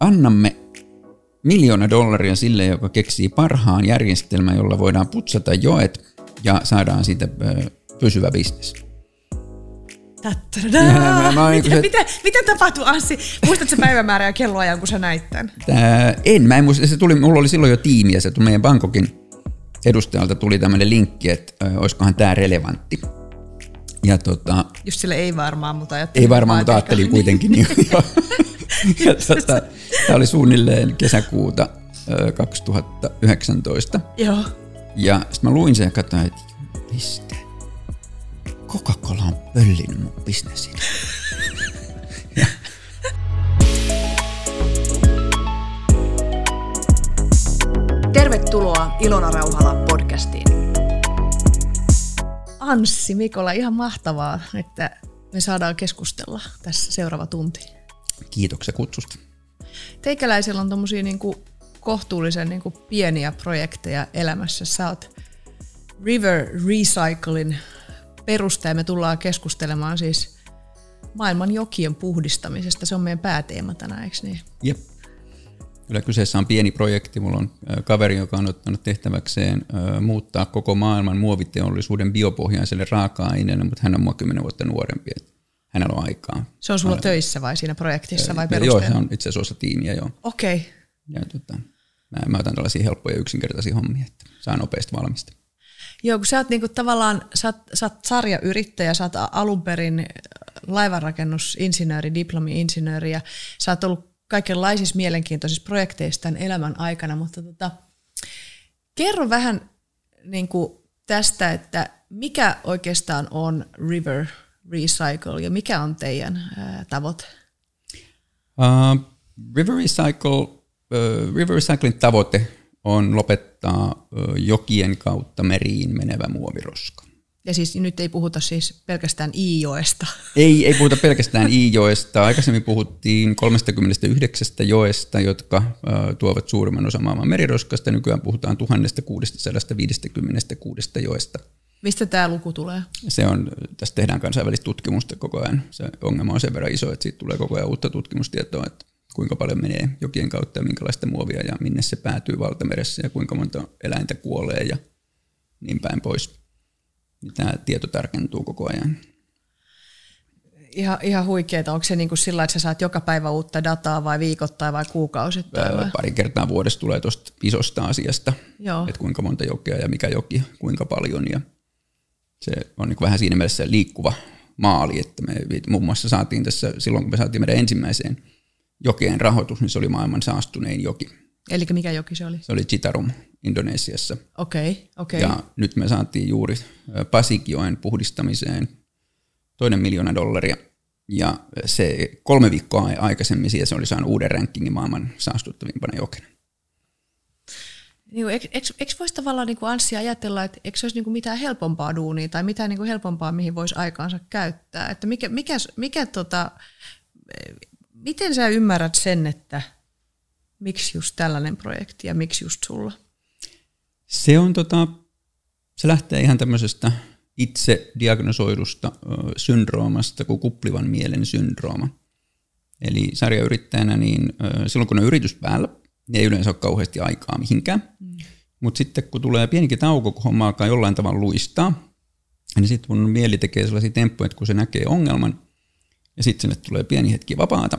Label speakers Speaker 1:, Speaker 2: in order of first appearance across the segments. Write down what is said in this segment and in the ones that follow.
Speaker 1: annamme miljoona dollaria sille, joka keksii parhaan järjestelmän, jolla voidaan putsata joet ja saadaan siitä pysyvä bisnes.
Speaker 2: Mä, mä mitä, se... mitä, mitä tapahtui Anssi? Muistatko päivämäärä ja kelloajan, kun sä näit tämän?
Speaker 1: Tää, en, mä en muista. Se tuli, mulla oli silloin jo tiimi ja se tuli meidän Bangkokin edustajalta tuli tämmöinen linkki, että äh, olisikohan tämä relevantti.
Speaker 2: Ja tota, Just sille ei varmaan, mutta
Speaker 1: ajattelin. Ei varmaan, mutta ajattelin niin. kuitenkin. Niin, ja tota, tämä oli suunnilleen kesäkuuta 2019.
Speaker 2: Joo.
Speaker 1: Ja sitten mä luin sen ja katsoin, että mistä? Coca-Cola on pöllinyt mun bisnesin.
Speaker 3: Tervetuloa Ilona Rauhala podcastiin.
Speaker 2: Anssi, Mikola, ihan mahtavaa, että me saadaan keskustella tässä seuraava tunti.
Speaker 1: Kiitoksia kutsusta.
Speaker 2: Teikäläisillä on tommosia niinku kohtuullisen niinku pieniä projekteja elämässä. Sä oot River Recycling perustaja. Me tullaan keskustelemaan siis maailman jokien puhdistamisesta. Se on meidän pääteema tänään, eikö niin?
Speaker 1: Jep. Kyllä kyseessä on pieni projekti. Mulla on kaveri, joka on ottanut tehtäväkseen muuttaa koko maailman muoviteollisuuden biopohjaiselle raaka-aineelle, mutta hän on mua kymmenen vuotta nuorempi. Hänellä on aikaa.
Speaker 2: Se on sulla Olen... töissä vai siinä projektissa vai perusteena?
Speaker 1: Joo, se on itse asiassa tiimiä, joo.
Speaker 2: Okei. Okay.
Speaker 1: Ja tota, mä, mä otan tällaisia helppoja yksinkertaisia hommia, että saan nopeasti valmista.
Speaker 2: Joo, kun sä oot niinku tavallaan, sä oot, sä oot sarjayrittäjä, sä oot alun perin laivanrakennusinsinööri, diplomi-insinööri ja sä oot ollut kaikenlaisissa mielenkiintoisissa projekteissa tämän elämän aikana, mutta tota, kerro vähän niin kuin tästä, että mikä oikeastaan on River Recycle ja mikä on teidän ää, tavoite?
Speaker 1: Uh, River Recycle, uh, River Recycling tavoite on lopettaa jokien kautta meriin menevä muoviroska.
Speaker 2: Ja siis nyt ei puhuta siis pelkästään Iijoesta.
Speaker 1: Ei, ei puhuta pelkästään Iijoesta. Aikaisemmin puhuttiin 39 joesta, jotka äh, tuovat suurimman osan maailman meriroskasta. Nykyään puhutaan 1656 joesta.
Speaker 2: Mistä tämä luku tulee?
Speaker 1: Se on, tästä tehdään kansainvälistä tutkimusta koko ajan. Se ongelma on sen verran iso, että siitä tulee koko ajan uutta tutkimustietoa, että kuinka paljon menee jokien kautta ja minkälaista muovia ja minne se päätyy valtameressä ja kuinka monta eläintä kuolee ja niin päin pois. Niin tämä tieto tarkentuu koko ajan.
Speaker 2: Ihan, ihan huikeeta. Onko se niin kuin sillä, että sä saat joka päivä uutta dataa vai viikoittain vai kuukausittain? Vai?
Speaker 1: Pari kertaa vuodessa tulee tuosta isosta asiasta, Joo. että kuinka monta jokea ja mikä joki, kuinka paljon. Ja se on niin vähän siinä mielessä liikkuva maali, että me muun muassa saatiin tässä, silloin kun me saatiin meidän ensimmäiseen jokeen rahoitus, niin se oli maailman saastunein joki.
Speaker 2: Eli mikä joki se oli?
Speaker 1: Se oli Citarum Indonesiassa.
Speaker 2: Okei, okay, okei.
Speaker 1: Okay. Ja nyt me saatiin juuri Pasikjoen puhdistamiseen toinen miljoona dollaria. Ja se kolme viikkoa aikaisemmin se oli saanut uuden rankingin maailman saastuttavimpana jokena.
Speaker 2: Niin, eikö, eikö voisi tavallaan niin kuin Anssi ajatella, että eikö se olisi niin kuin mitään helpompaa duunia tai mitään niin kuin helpompaa, mihin voisi aikaansa käyttää? Että mikä, mikä, mikä tota, miten sä ymmärrät sen, että miksi just tällainen projekti ja miksi just sulla?
Speaker 1: Se on tota, se lähtee ihan tämmöisestä itse diagnosoidusta syndroomasta kuin kuplivan mielen syndrooma. Eli sarjayrittäjänä, niin silloin kun on yritys päällä, ei yleensä ole kauheasti aikaa mihinkään. Mm. Mutta sitten kun tulee pienikin tauko, kun homma alkaa jollain tavalla luistaa, niin sitten mun mieli tekee sellaisia temppuja, että kun se näkee ongelman, ja sitten sinne tulee pieni hetki vapaata,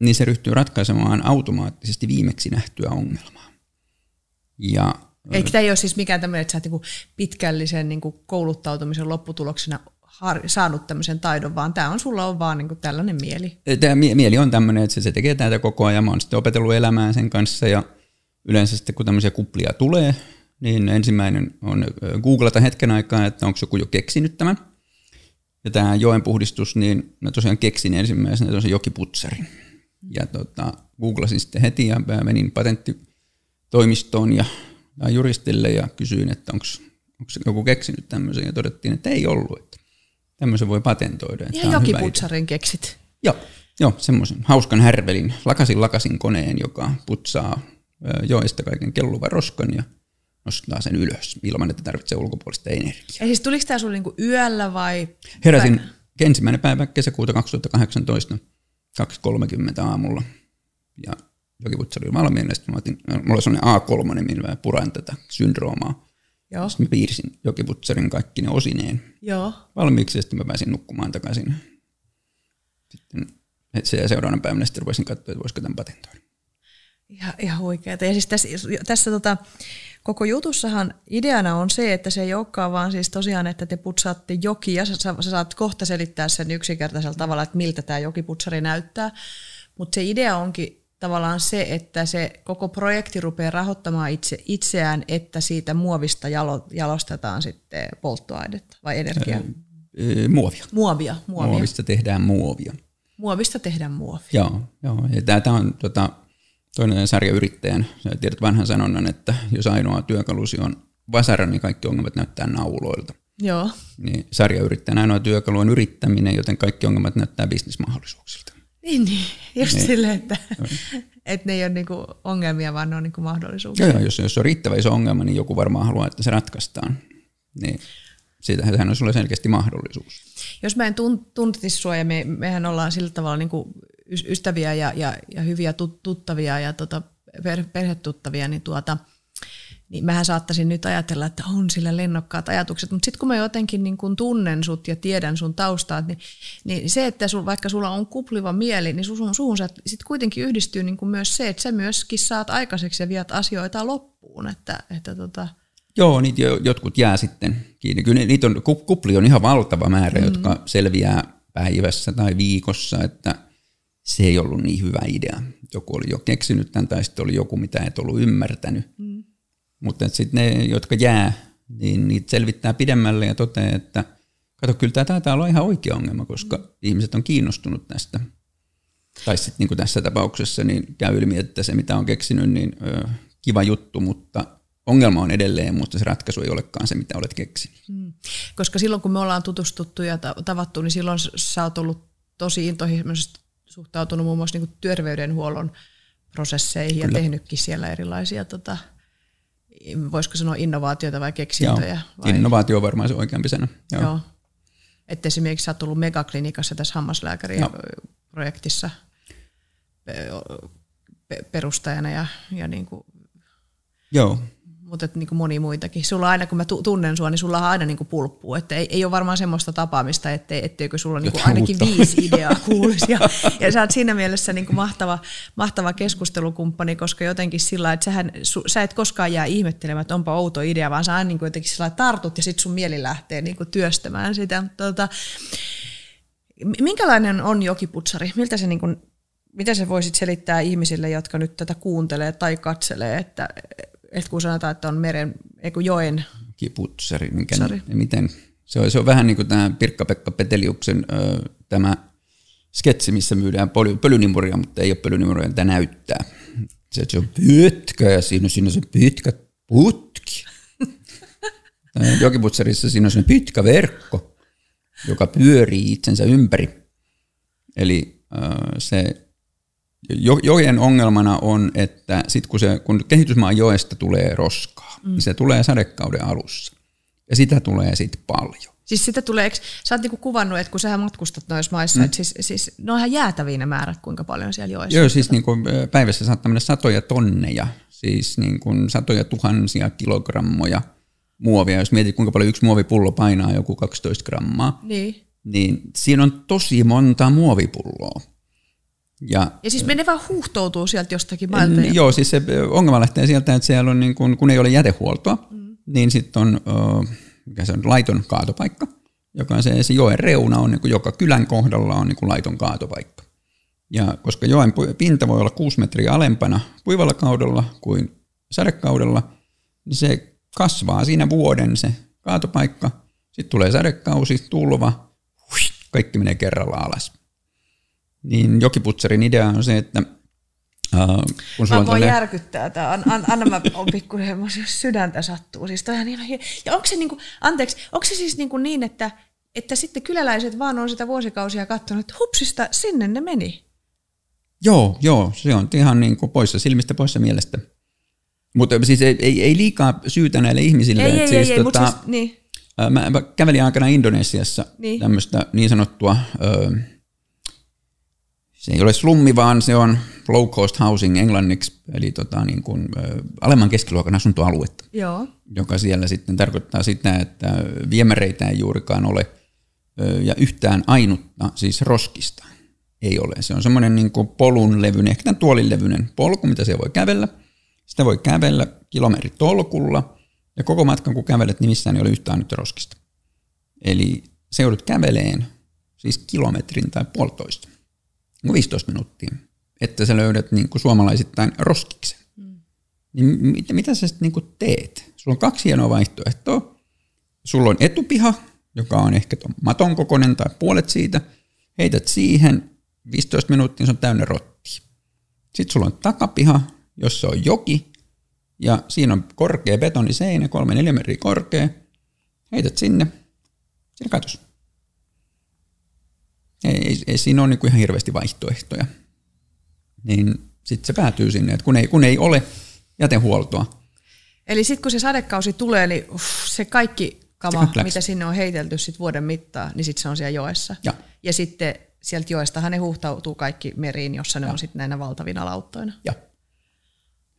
Speaker 1: niin se ryhtyy ratkaisemaan automaattisesti viimeksi nähtyä ongelmaa.
Speaker 2: Ja Eikö tämä ei ole siis mikään tämmöinen, että sä oot niinku pitkällisen niinku kouluttautumisen lopputuloksena har- saanut tämmöisen taidon, vaan tämä on sulla on vaan niinku tällainen mieli.
Speaker 1: Tämä mieli on tämmöinen, että se, se tekee tätä koko ajan. Mä oon sitten opetellut elämään sen kanssa ja yleensä sitten kun tämmöisiä kuplia tulee, niin ensimmäinen on googlata hetken aikaa, että onko joku jo keksinyt tämän. Ja tämä joen puhdistus, niin mä tosiaan keksin ensimmäisenä tosiaan jokiputsarin. Ja tota, googlasin sitten heti ja menin patenttitoimistoon ja, ja juristille ja kysyin, että onko joku keksinyt tämmöisen ja todettiin, että ei ollut. Että tämmöisen voi patentoida.
Speaker 2: Että ja jokiputsarin keksit.
Speaker 1: Joo, joo semmoisen hauskan härvelin, lakasin lakasin koneen, joka putsaa joista kaiken kelluvan roskan ja nostaa sen ylös ilman, että tarvitsee ulkopuolista energiaa.
Speaker 2: Ja siis tuliko tämä sinulle niinku yöllä vai?
Speaker 1: Heräsin päivänä? ensimmäinen päivä kesäkuuta 2018 2.30 aamulla ja jokiputsari oli valmiina, sitten mä otin, mulla oli sellainen A3, millä mä puran tätä syndroomaa.
Speaker 2: Joo.
Speaker 1: Sitten mä piirsin jokiputsarin kaikki ne osineen
Speaker 2: Joo.
Speaker 1: valmiiksi ja sitten mä pääsin nukkumaan takaisin. Sitten se seuraavana päivänä sitten rupesin katsoa, että voisiko tämän patentoida.
Speaker 2: Ihan, ihan huikeeta. Ja siis tässä, tässä tota, koko jutussahan ideana on se, että se ei olekaan vaan siis tosiaan, että te putsaatte jokia. Sä, sä, sä saat kohta selittää sen yksinkertaisella tavalla, että miltä tämä jokiputsari näyttää. Mutta se idea onkin tavallaan se, että se koko projekti rupeaa rahoittamaan itse, itseään, että siitä muovista jalo, jalostetaan sitten polttoainetta vai energiaa.
Speaker 1: Öö, muovia.
Speaker 2: Muovia, muovia.
Speaker 1: Muovista tehdään muovia.
Speaker 2: Muovista tehdään muovia.
Speaker 1: Joo, joo. Ja tämä on tota, toinen sarjayrittäjän, sä tiedät vanhan sanonnan, että jos ainoa työkalusi on vasara, niin kaikki ongelmat näyttää nauloilta.
Speaker 2: Joo.
Speaker 1: Niin sarjayrittäjän ainoa työkalu on yrittäminen, joten kaikki ongelmat näyttää bisnismahdollisuuksilta.
Speaker 2: Niin, niin. just niin. silleen, että, että ne ei ole niinku ongelmia, vaan ne on niinku mahdollisuuksia.
Speaker 1: Joo, joo, jos, jos on riittävä iso ongelma, niin joku varmaan haluaa, että se ratkaistaan. Niin siitähän on sulle selkeästi mahdollisuus.
Speaker 2: Jos mä en tun, tuntisi sua ja me, mehän ollaan sillä tavalla niinku ystäviä ja, ja, ja hyviä tut, tuttavia ja tota, per, perhetuttavia, niin tuota, niin mähän saattaisin nyt ajatella, että on sillä lennokkaat ajatukset, mutta sitten kun mä jotenkin niin kun tunnen sut ja tiedän sun taustaa, niin, niin se, että sul, vaikka sulla on kupliva mieli, niin suhun, suhun sitten kuitenkin yhdistyy niin myös se, että sä myöskin saat aikaiseksi ja viet asioita loppuun. Että, että tota...
Speaker 1: Joo, niitä jotkut jää sitten kiinni. Kyllä niitä on, kupli on ihan valtava määrä, mm. jotka selviää päivässä tai viikossa, että se ei ollut niin hyvä idea. Joku oli jo keksinyt tämän tai sitten oli joku, mitä et ollut ymmärtänyt. Mm mutta sitten ne, jotka jää, niin niitä selvittää pidemmälle ja toteaa, että kato, kyllä tämä taitaa olla ihan oikea ongelma, koska mm. ihmiset on kiinnostunut tästä. Tai sitten niin tässä tapauksessa niin käy ilmi, että se mitä on keksinyt, niin ö, kiva juttu, mutta ongelma on edelleen, mutta se ratkaisu ei olekaan se, mitä olet keksinyt. Mm.
Speaker 2: Koska silloin, kun me ollaan tutustuttu ja tavattu, niin silloin sä oot ollut tosi intohimoisesti suhtautunut muun muassa niin terveydenhuollon prosesseihin Kyllä. ja tehnytkin siellä erilaisia tota, voisiko sanoa innovaatioita vai keksintöjä? Joo,
Speaker 1: vai? innovaatio on varmaan se oikeampi sana.
Speaker 2: Joo. Joo. Että esimerkiksi sä oot tullut megaklinikassa tässä hammaslääkäriprojektissa perustajana ja, ja niin kuin
Speaker 1: Joo
Speaker 2: mutta niin kuin moni muitakin. Sulla aina, kun mä tunnen sua, niin sulla on aina niin kuin pulppuu. Että ei, ei ole varmaan semmoista tapaamista, ettei, etteikö sulla niin kuin ainakin uutta. viisi ideaa kuulisi. Ja, ja sä oot siinä mielessä niin kuin mahtava, mahtava keskustelukumppani, koska jotenkin sillä että sähän, su, sä et koskaan jää ihmettelemään, että onpa outo idea, vaan sä aina niin kuin jotenkin sillä tartut ja sitten sun mieli lähtee niin kuin työstämään sitä. Tota, minkälainen on jokiputsari? Miltä se niin kuin, mitä sä voisit selittää ihmisille, jotka nyt tätä kuuntelee tai katselee, että että kun sanotaan, että on meren, ei kun joen...
Speaker 1: Kiputsari, minkä, miten, se on, se on vähän niin kuin tämä Pirkka-Pekka Peteliuksen ö, tämä sketsi, missä myydään pölynimuria, mutta ei ole pölynimuria, tämä näyttää. Se, se on pitkä ja siinä, siinä on se pitkä putki. Jokiputsarissa siinä on se pitkä verkko, joka pyörii itsensä ympäri. Eli äh, se jojen ongelmana on, että sit kun, se, kun kehitysmaan joesta tulee roskaa, mm. niin se tulee sadekauden alussa. Ja sitä tulee sitten paljon.
Speaker 2: Siis sitä tulee, eikö, sä oot niinku kuvannut, että kun sä matkustat noissa maissa, mm. että siis, siis ne on ihan jäätäviä ne määrät, kuinka paljon siellä joessa.
Speaker 1: Joo, siis niin kuin päivässä saattaa mennä satoja tonneja, siis niin kuin satoja tuhansia kilogrammoja muovia. Jos mietit, kuinka paljon yksi muovipullo painaa, joku 12 grammaa,
Speaker 2: niin,
Speaker 1: niin siinä on tosi monta muovipulloa.
Speaker 2: Ja, ja siis ne vaan huuhtoutuu sieltä jostakin mailta.
Speaker 1: Ja... Joo, siis se ongelma lähtee sieltä, että siellä on, niin kun, kun ei ole jätehuoltoa, mm. niin sitten on, mikä se on, laiton kaatopaikka, joka on se, se joen reuna on, niin kuin joka kylän kohdalla on niin kuin laiton kaatopaikka. Ja koska joen pinta voi olla 6 metriä alempana puivalla kaudella kuin sadekaudella, niin se kasvaa siinä vuoden se kaatopaikka. Sitten tulee sadekausi, tulva, kaikki menee kerralla alas niin Jokiputsarin idea on se, että
Speaker 2: Uh, kun mä voin tälle... järkyttää tämä. An, an, anna mä on pikkusen, jos sydäntä sattuu. Siis toi niin, ja onko se, niinku, anteeksi, onko se siis niinku niin, että, että sitten kyläläiset vaan on sitä vuosikausia katsonut, että hupsista, sinne ne meni?
Speaker 1: Joo, joo, se on ihan niin kuin poissa silmistä, poissa mielestä. Mutta siis ei, ei, ei liikaa syytä näille ihmisille.
Speaker 2: Ei, ei,
Speaker 1: siis,
Speaker 2: ei, tota, siis, niin.
Speaker 1: Mä kävelin aikana Indonesiassa niin. tämmöistä niin sanottua... Ö, se ei ole slummi, vaan se on low cost housing englanniksi, eli tota, niin kuin, alemman keskiluokan asuntoaluetta,
Speaker 2: Joo.
Speaker 1: joka siellä sitten tarkoittaa sitä, että viemäreitä ei juurikaan ole ja yhtään ainutta, siis roskista ei ole. Se on semmoinen niin kuin polun levyinen, ehkä tämän tuolin levyinen polku, mitä se voi kävellä. Sitä voi kävellä kilometritolkulla ja koko matkan kun kävelet, niin missään ei ole yhtään ainutta roskista. Eli se joudut käveleen siis kilometrin tai puolitoista, 15 minuuttia, että sä löydät niin kuin suomalaisittain roskiksen. Mm. Niin mit, mitä sä sitten niin teet? Sulla on kaksi hienoa vaihtoehtoa. Sulla on etupiha, joka on ehkä ton maton kokoinen tai puolet siitä. Heität siihen 15 minuuttia, se on täynnä rottia. Sitten sulla on takapiha, jossa on joki, ja siinä on korkea betoniseinä, 3-4 metriä korkea. Heität sinne, siinä katos. Ei, ei, ei siinä ole niin kuin ihan hirveästi vaihtoehtoja. Niin sitten se päätyy sinne, että kun ei, kun ei ole jätehuoltoa,
Speaker 2: Eli sitten kun se sadekausi tulee, niin uff, se kaikki kama,
Speaker 1: läks.
Speaker 2: mitä sinne on heitelty sit vuoden mittaan, niin sitten se on siellä joessa.
Speaker 1: Ja.
Speaker 2: ja sitten sieltä joestahan ne huhtautuu kaikki meriin, jossa ne on sitten näinä valtavina lauttoina.
Speaker 1: ja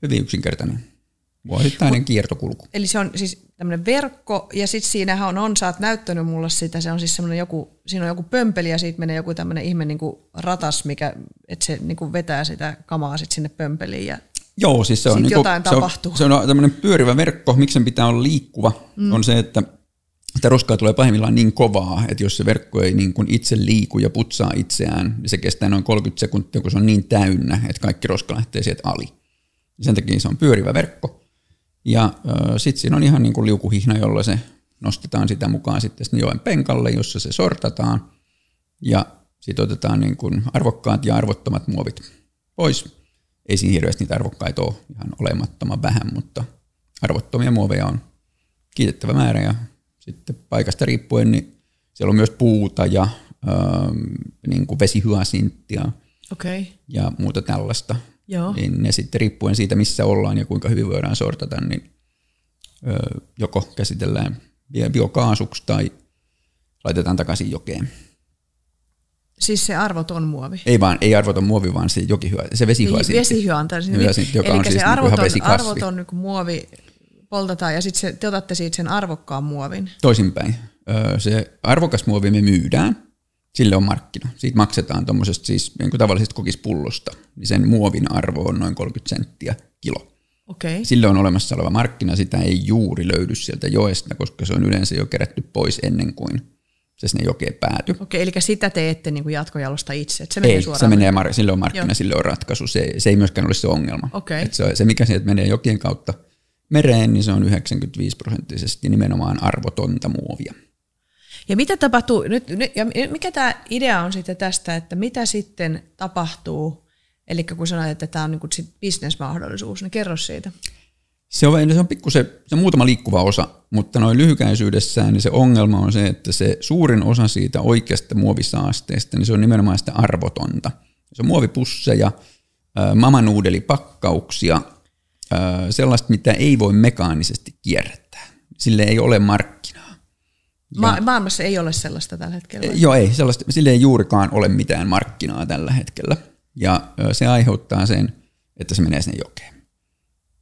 Speaker 1: hyvin yksinkertainen vuosittainen kiertokulku.
Speaker 2: Eli se on siis tämmöinen verkko, ja sitten siinähän on, on, sä oot näyttänyt mulle sitä, se on siis semmoinen joku, siinä on joku pömpeli, ja siitä menee joku tämmöinen ihme niin kuin ratas, mikä, että se niin kuin vetää sitä kamaa sitten sinne pömpeliin, ja
Speaker 1: Joo, siis se on,
Speaker 2: Sit
Speaker 1: niinku,
Speaker 2: jotain
Speaker 1: se on,
Speaker 2: tapahtuu.
Speaker 1: se on tämmöinen pyörivä verkko, miksi sen pitää olla liikkuva, mm. on se, että sitä roskaa tulee pahimmillaan niin kovaa, että jos se verkko ei niin kuin itse liiku ja putsaa itseään, niin se kestää noin 30 sekuntia, kun se on niin täynnä, että kaikki roska lähtee sieltä ali. Sen takia se on pyörivä verkko. Ja sitten siinä on ihan niin kuin liukuhihna, jolla se nostetaan sitä mukaan sitten sinne joen penkalle, jossa se sortataan. Ja sitten otetaan niin kuin arvokkaat ja arvottomat muovit pois. Ei siinä hirveästi niitä arvokkaita ole ihan olemattoman vähän, mutta arvottomia muoveja on kiitettävä määrä. Ja sitten paikasta riippuen, niin siellä on myös puuta ja ähm, niin kuin vesihyasinttia
Speaker 2: okay.
Speaker 1: ja muuta tällaista.
Speaker 2: Joo.
Speaker 1: Niin ne sitten riippuen siitä, missä ollaan ja kuinka hyvin voidaan sortata, niin ö, joko käsitellään bio- biokaasuksi tai laitetaan takaisin jokeen.
Speaker 2: Siis se arvoton muovi.
Speaker 1: Ei vaan, ei arvoton muovi, vaan se jokihyö, se vesihyösintti.
Speaker 2: Siis
Speaker 1: Hyösintti, joka
Speaker 2: Eli
Speaker 1: on siis
Speaker 2: se arvoton,
Speaker 1: vesikasvi.
Speaker 2: arvoton niin muovi poltetaan ja sitten te otatte siitä sen arvokkaan muovin.
Speaker 1: Toisinpäin. Ö, se arvokas muovi me myydään, sille on markkina. Siitä maksetaan tuommoisesta siis niin kuin tavallisesta kokispullosta, niin sen muovin arvo on noin 30 senttiä kilo.
Speaker 2: Okay.
Speaker 1: Sille on olemassa oleva markkina, sitä ei juuri löydy sieltä joesta, koska se on yleensä jo kerätty pois ennen kuin se sinne jokeen päätyy.
Speaker 2: Okei, eli sitä te ette niin jatkojalosta itse, että se menee
Speaker 1: Ei,
Speaker 2: suoraan.
Speaker 1: se menee, mar- sille on markkina,
Speaker 2: Joo.
Speaker 1: Sille on ratkaisu. Se, se ei myöskään ole se ongelma.
Speaker 2: Okei.
Speaker 1: Et se, se, mikä sieltä menee jokien kautta mereen, niin se on 95 prosenttisesti nimenomaan arvotonta muovia.
Speaker 2: Ja mitä tapahtuu, nyt, nyt, ja mikä tämä idea on sitten tästä, että mitä sitten tapahtuu, eli kun sanoit, että tämä on niin kuin sit bisnesmahdollisuus, niin kerro siitä.
Speaker 1: Se on, se on pikkusen, se on muutama liikkuva osa, mutta noin lyhykäisyydessään niin se ongelma on se, että se suurin osa siitä oikeasta muovisaasteesta, niin se on nimenomaan sitä arvotonta. Se on muovipusseja, mamanuudelipakkauksia, sellaista, mitä ei voi mekaanisesti kierrättää. Sille ei ole markkinaa.
Speaker 2: Ma- maailmassa ei ole sellaista tällä hetkellä. vai?
Speaker 1: Joo, ei, sellaista, sille ei juurikaan ole mitään markkinaa tällä hetkellä. Ja se aiheuttaa sen, että se menee sinne jokeen.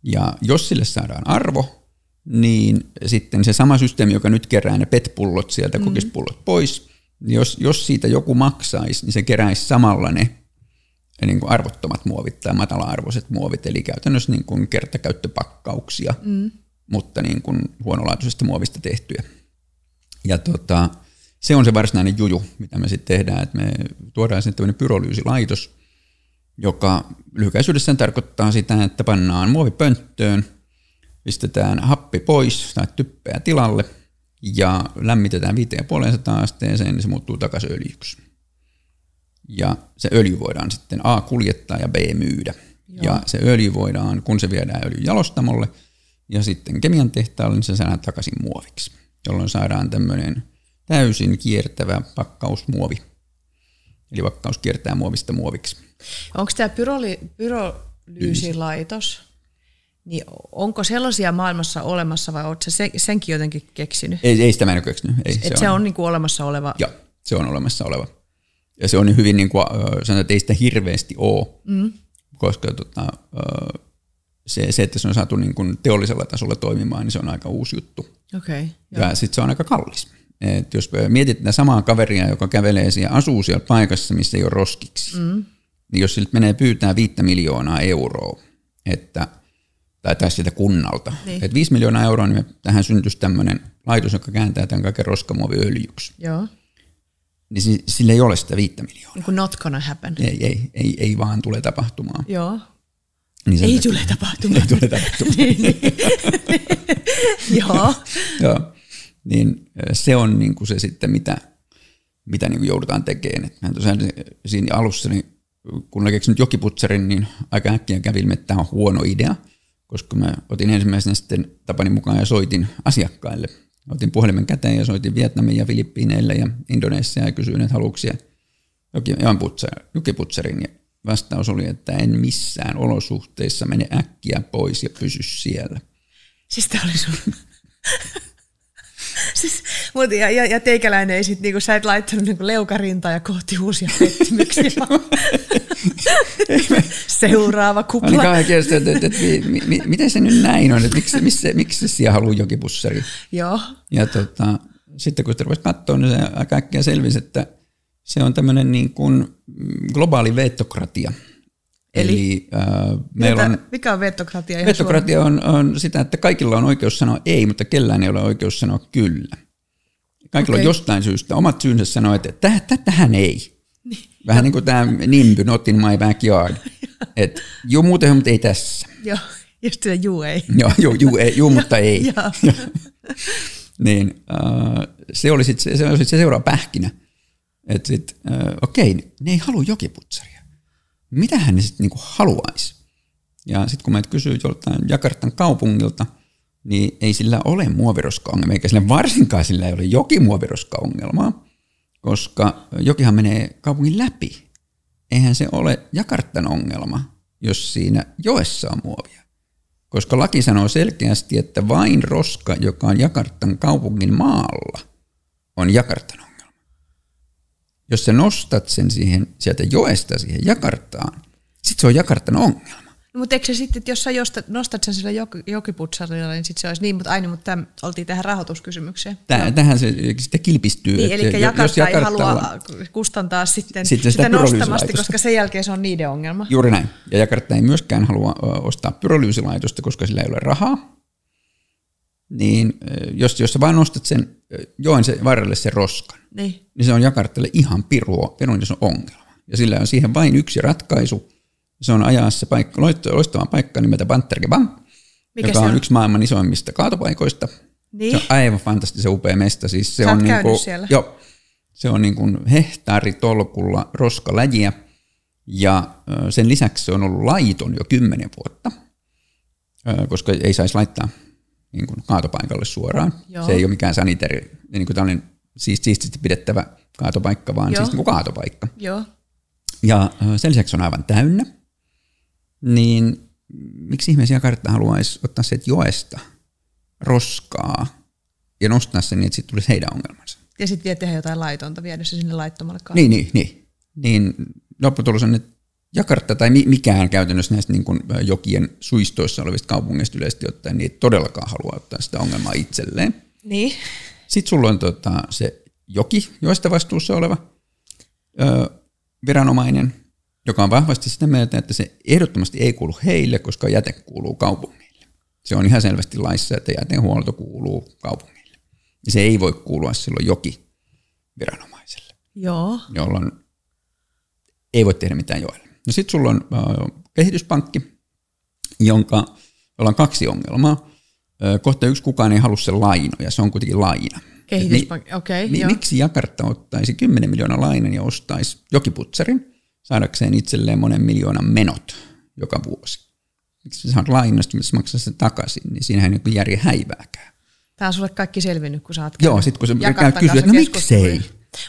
Speaker 1: Ja jos sille saadaan arvo, niin sitten se sama systeemi, joka nyt kerää ne PET-pullot sieltä, mm. kokispullot pois, niin jos, jos siitä joku maksaisi, niin se keräisi samalla ne niin kuin arvottomat muovit tai matala-arvoiset muovit, eli käytännössä niin kuin kertakäyttöpakkauksia, mm. mutta niin kuin huonolaatuisesta muovista tehtyjä. Ja tota, se on se varsinainen juju, mitä me sitten tehdään, että me tuodaan sinne tämmöinen pyrolyysilaitos, joka lyhykäisyydessään tarkoittaa sitä, että pannaan muovipönttöön, pistetään happi pois tai typpeä tilalle ja lämmitetään 5,5 asteeseen, niin se muuttuu takaisin öljyksi. Ja se öljy voidaan sitten A kuljettaa ja B myydä. Joo. Ja se öljy voidaan, kun se viedään öljyjalostamolle ja sitten kemian tehtaalle, niin se saadaan takaisin muoviksi, jolloin saadaan tämmöinen täysin kiertävä pakkausmuovi. Eli pakkaus kiertää muovista muoviksi.
Speaker 2: Onko tämä pyroli, pyrolyysilaitos, niin onko sellaisia maailmassa olemassa vai oletko se senkin jotenkin keksinyt?
Speaker 1: Ei, ei sitä mä en ole keksinyt. Ei,
Speaker 2: Että se on, se on niin kuin olemassa oleva.
Speaker 1: Joo, se on olemassa oleva. Ja se on hyvin, niin kuin, sanotaan, että ei sitä hirveästi ole, mm. koska tota, se, se, että se on saatu niin kuin teollisella tasolla toimimaan, niin se on aika uusi juttu.
Speaker 2: Okay,
Speaker 1: ja sitten se on aika kallis. Et jos mietit tätä samaa kaveria, joka kävelee siellä, asuu siellä paikassa, missä ei ole roskiksi, mm. niin jos siltä menee pyytää viittä miljoonaa euroa, että, tai, tai sitä kunnalta, niin. että viisi miljoonaa euroa, niin tähän syntyisi tämmöinen laitos, joka kääntää tämän kaiken roskamuoviöljyksi.
Speaker 2: Joo.
Speaker 1: Niin sillä ei ole sitä viittä miljoonaa.
Speaker 2: Niin kuin not gonna happen.
Speaker 1: Ei, ei, ei, ei vaan tule tapahtumaan.
Speaker 2: Joo.
Speaker 1: Niin
Speaker 2: ei tule tapahtumaan.
Speaker 1: Ei tule tapahtumaan.
Speaker 2: Joo.
Speaker 1: Joo. Niin se on niin kuin se sitten, mitä, mitä niin kuin joudutaan tekemään. Et mä tosiaan siinä alussa, niin kun olen keksinyt jokiputserin, niin aika äkkiä kävi ilmi, että tämä on huono idea, koska mä otin ensimmäisenä sitten tapani mukaan ja soitin asiakkaille. Otin puhelimen käteen ja soitin Vietnamin ja Filippiineille ja Indonesiaan ja kysyin, että haluatko jokiputserin. Ja vastaus oli, että en missään olosuhteissa mene äkkiä pois ja pysy siellä.
Speaker 2: Siis tämä oli sun... siis, mutta ja, ja, ja teikäläinen ei sit, niinku, sä et laittanut niinku leukarintaa ja kohti uusia pettymyksiä. Seuraava kupla.
Speaker 1: Oli kaikesta, että, että, että, että mi, mi, miten se nyt näin on, että miksi, miksi, miksi siellä haluaa jokipussari.
Speaker 2: Joo.
Speaker 1: Ja tota, sitten kun sitä rupesi katsoa, niin se aika äkkiä selvisi, että se on tämmöinen niin kuin globaali vettokratia.
Speaker 2: Eli, Eli äh, meillä on, mikä on vettokratia?
Speaker 1: Vettokratia on, on sitä, että kaikilla on oikeus sanoa ei, mutta kellään ei ole oikeus sanoa kyllä. Kaikilla okay. on jostain syystä omat syynsä sanoa, että täh, tähän ei. Vähän niin kuin tämä nimby, not in my backyard. että juu muuten, mutta ei tässä.
Speaker 2: Joo, just se juu ei.
Speaker 1: Joo, juu, juu, ei, juu mutta ei. niin, äh, se oli sitten se, se, se seuraava pähkinä. Että sit, äh, okei, ne ei halua jokiputsaria. Mitähän ne sitten niinku haluaisi? Ja sitten kun mä kysyin joltain Jakartan kaupungilta, niin ei sillä ole muoviroska-ongelmaa, eikä sillä varsinkaan sillä ei ole jokimuoviroska-ongelmaa, koska jokihan menee kaupungin läpi. Eihän se ole Jakartan ongelma, jos siinä joessa on muovia. Koska laki sanoo selkeästi, että vain roska, joka on Jakartan kaupungin maalla, on Jakartan ongelma. Jos sä nostat sen siihen, sieltä joesta siihen Jakartaan, sitten se on Jakartan ongelma.
Speaker 2: No, mutta eikö se sitten, että jos sä jostat, nostat sen sillä jok, jokiputsarilla, niin sitten se olisi niin, mutta aina, mutta tämän, oltiin tähän rahoituskysymykseen.
Speaker 1: Tää, tähän se sitten kilpistyy.
Speaker 2: Niin, eli Jakarta jos ei halua kustantaa sitten, sitten sitä, sitä nostamasti, koska sen jälkeen se on niiden ongelma.
Speaker 1: Juuri näin. Ja Jakarta ei myöskään halua ostaa pyrolyysilaitosta, koska sillä ei ole rahaa. Niin jos, jos sä vain nostat sen joen se varrelle sen roskan, niin, niin se on Jakartalle ihan pirua, pirun se ongelma. Ja sillä on siihen vain yksi ratkaisu – se on ajaa se paikka, loistava paikka nimeltä Bantergebam, Mikä joka on, on yksi maailman isoimmista kaatopaikoista. Niin. Se on aivan fantastisen upea mesta. Siis se
Speaker 2: Sä
Speaker 1: on
Speaker 2: niin kuin, siellä.
Speaker 1: Jo, se on niin kuin hehtaari-tolkulla roskaläjiä ja sen lisäksi se on ollut laiton jo kymmenen vuotta, koska ei saisi laittaa niin kuin kaatopaikalle suoraan. Joo. Se ei ole mikään saniteri, niin kuin tällainen siis siististi pidettävä kaatopaikka, vaan Joo. siis niin kuin kaatopaikka.
Speaker 2: Joo.
Speaker 1: Ja sen lisäksi on aivan täynnä niin miksi ihmeessä Jakarta haluaisi ottaa se joesta roskaa ja nostaa sen niin, että sitten tulisi heidän ongelmansa.
Speaker 2: Ja sitten vielä tehdä jotain laitonta, viedä se sinne laittomalle
Speaker 1: kaavalle. Niin, niin, niin. niin lopputulos on, että Jakarta tai mikään käytännössä näistä niin kuin jokien suistoissa olevista kaupungeista yleisesti ottaen, niin ei todellakaan halua ottaa sitä ongelmaa itselleen.
Speaker 2: Niin.
Speaker 1: Sitten sulla on tota, se joki, joista vastuussa oleva ö, viranomainen, joka on vahvasti sitä mieltä, että se ehdottomasti ei kuulu heille, koska jäte kuuluu kaupungille. Se on ihan selvästi laissa, että jätehuolto kuuluu kaupungille. Ja se ei voi kuulua silloin joki viranomaiselle.
Speaker 2: Joo.
Speaker 1: Jolloin ei voi tehdä mitään joelle. No sitten sulla on äh, kehityspankki, jonka, jolla on kaksi ongelmaa. Äh, kohta yksi, kukaan ei halua sen lainoja, se on kuitenkin laina.
Speaker 2: Kehityspankki, okei. Okay,
Speaker 1: mi, miksi Jakarta ottaisi 10 miljoonaa lainan ja ostaisi jokiputsarin, saadakseen itselleen monen miljoonan menot joka vuosi. Miksi sä saat lainasta, missä maksaa se takaisin, niin siinähän ei ole järjen häivääkään.
Speaker 2: Tämä on sulle kaikki selvinnyt, kun sä oot
Speaker 1: Joo, sitten kun se käy kysyä, että no miksei?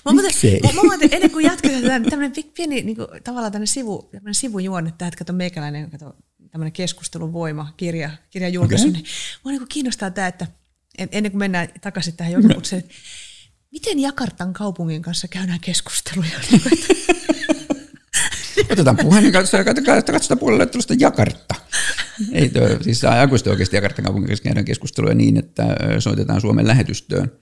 Speaker 2: Mä miksei? Mä, mä, ennen kuin jatketaan tämmöinen pieni niin kuin, tavallaan tämmöinen sivu, tämmöinen sivujuonne tähän, että kato meikäläinen, kato, tämmöinen keskustelun voima, kirja, kirjajulkaisu, okay. niin mua niin kiinnostaa tämä, että ennen kuin mennään takaisin tähän joku, Miten Jakartan kaupungin kanssa käydään keskusteluja?
Speaker 1: Otetaan puhelin kanssa ja katsotaan, puolelle tuosta Jakarta. Ei tuo, siis aikuisten oikeasti Jakartan kaupungin kanssa käydään keskusteluja niin, että soitetaan Suomen lähetystöön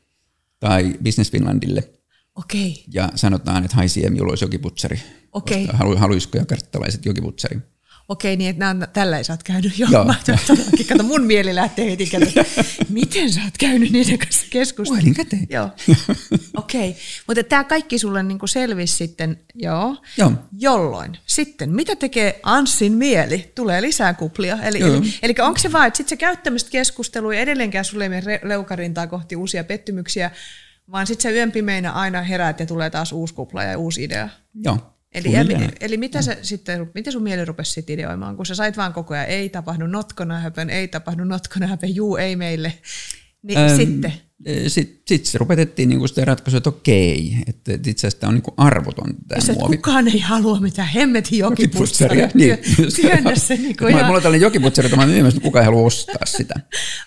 Speaker 1: tai Business Finlandille
Speaker 2: Okei, okay.
Speaker 1: ja sanotaan, että hai Siem, olisi jokiputsari.
Speaker 2: Okei.
Speaker 1: Halu, haluaisiko jakarttalaiset jokiputsari?
Speaker 2: okei, niin että nämä, tällä ei sä oot käynyt. Joo,
Speaker 1: Joo.
Speaker 2: mä todellakin, kato, mun mieli lähtee heti, kato, miten sä oot käynyt niiden kanssa keskustelua.
Speaker 1: Puhelin käteen.
Speaker 2: Joo, okei. Okay. Mutta tämä kaikki sulle niinku selvisi sitten, joo.
Speaker 1: Joo.
Speaker 2: Jolloin sitten, mitä tekee Anssin mieli? Tulee lisää kuplia. Eli,
Speaker 1: Joo.
Speaker 2: eli, eli onko se vaan, että sitten se käy tämmöistä keskustelua ja edelleenkään sulle ei mene leukarintaa kohti uusia pettymyksiä, vaan sitten sä yön pimeinä aina heräät ja tulee taas uusi kupla ja uusi idea.
Speaker 1: Joo.
Speaker 2: Eli,
Speaker 1: suunnilleen.
Speaker 2: eli mitä se sitten, miten sun mieli rupesi sit ideoimaan, kun sä sait vaan koko ajan, ei tapahdu not gonna happen, ei tapahdu not gonna happen, juu, ei meille. Niin
Speaker 1: Ähm,
Speaker 2: sitten,
Speaker 1: Sitten sit se rupetettiin niinku sitä ratkaisua, että okei, että että itse asiassa tämä on niinku arvoton tämä
Speaker 2: et
Speaker 1: muovi.
Speaker 2: kukaan ei halua mitään hemmetin jokiputsaria, työ,
Speaker 1: niin.
Speaker 2: työnnä se niinku
Speaker 1: Mulla, on tällainen jokiputsari, jota mä oon myymässä, kukaan ei halua ostaa sitä.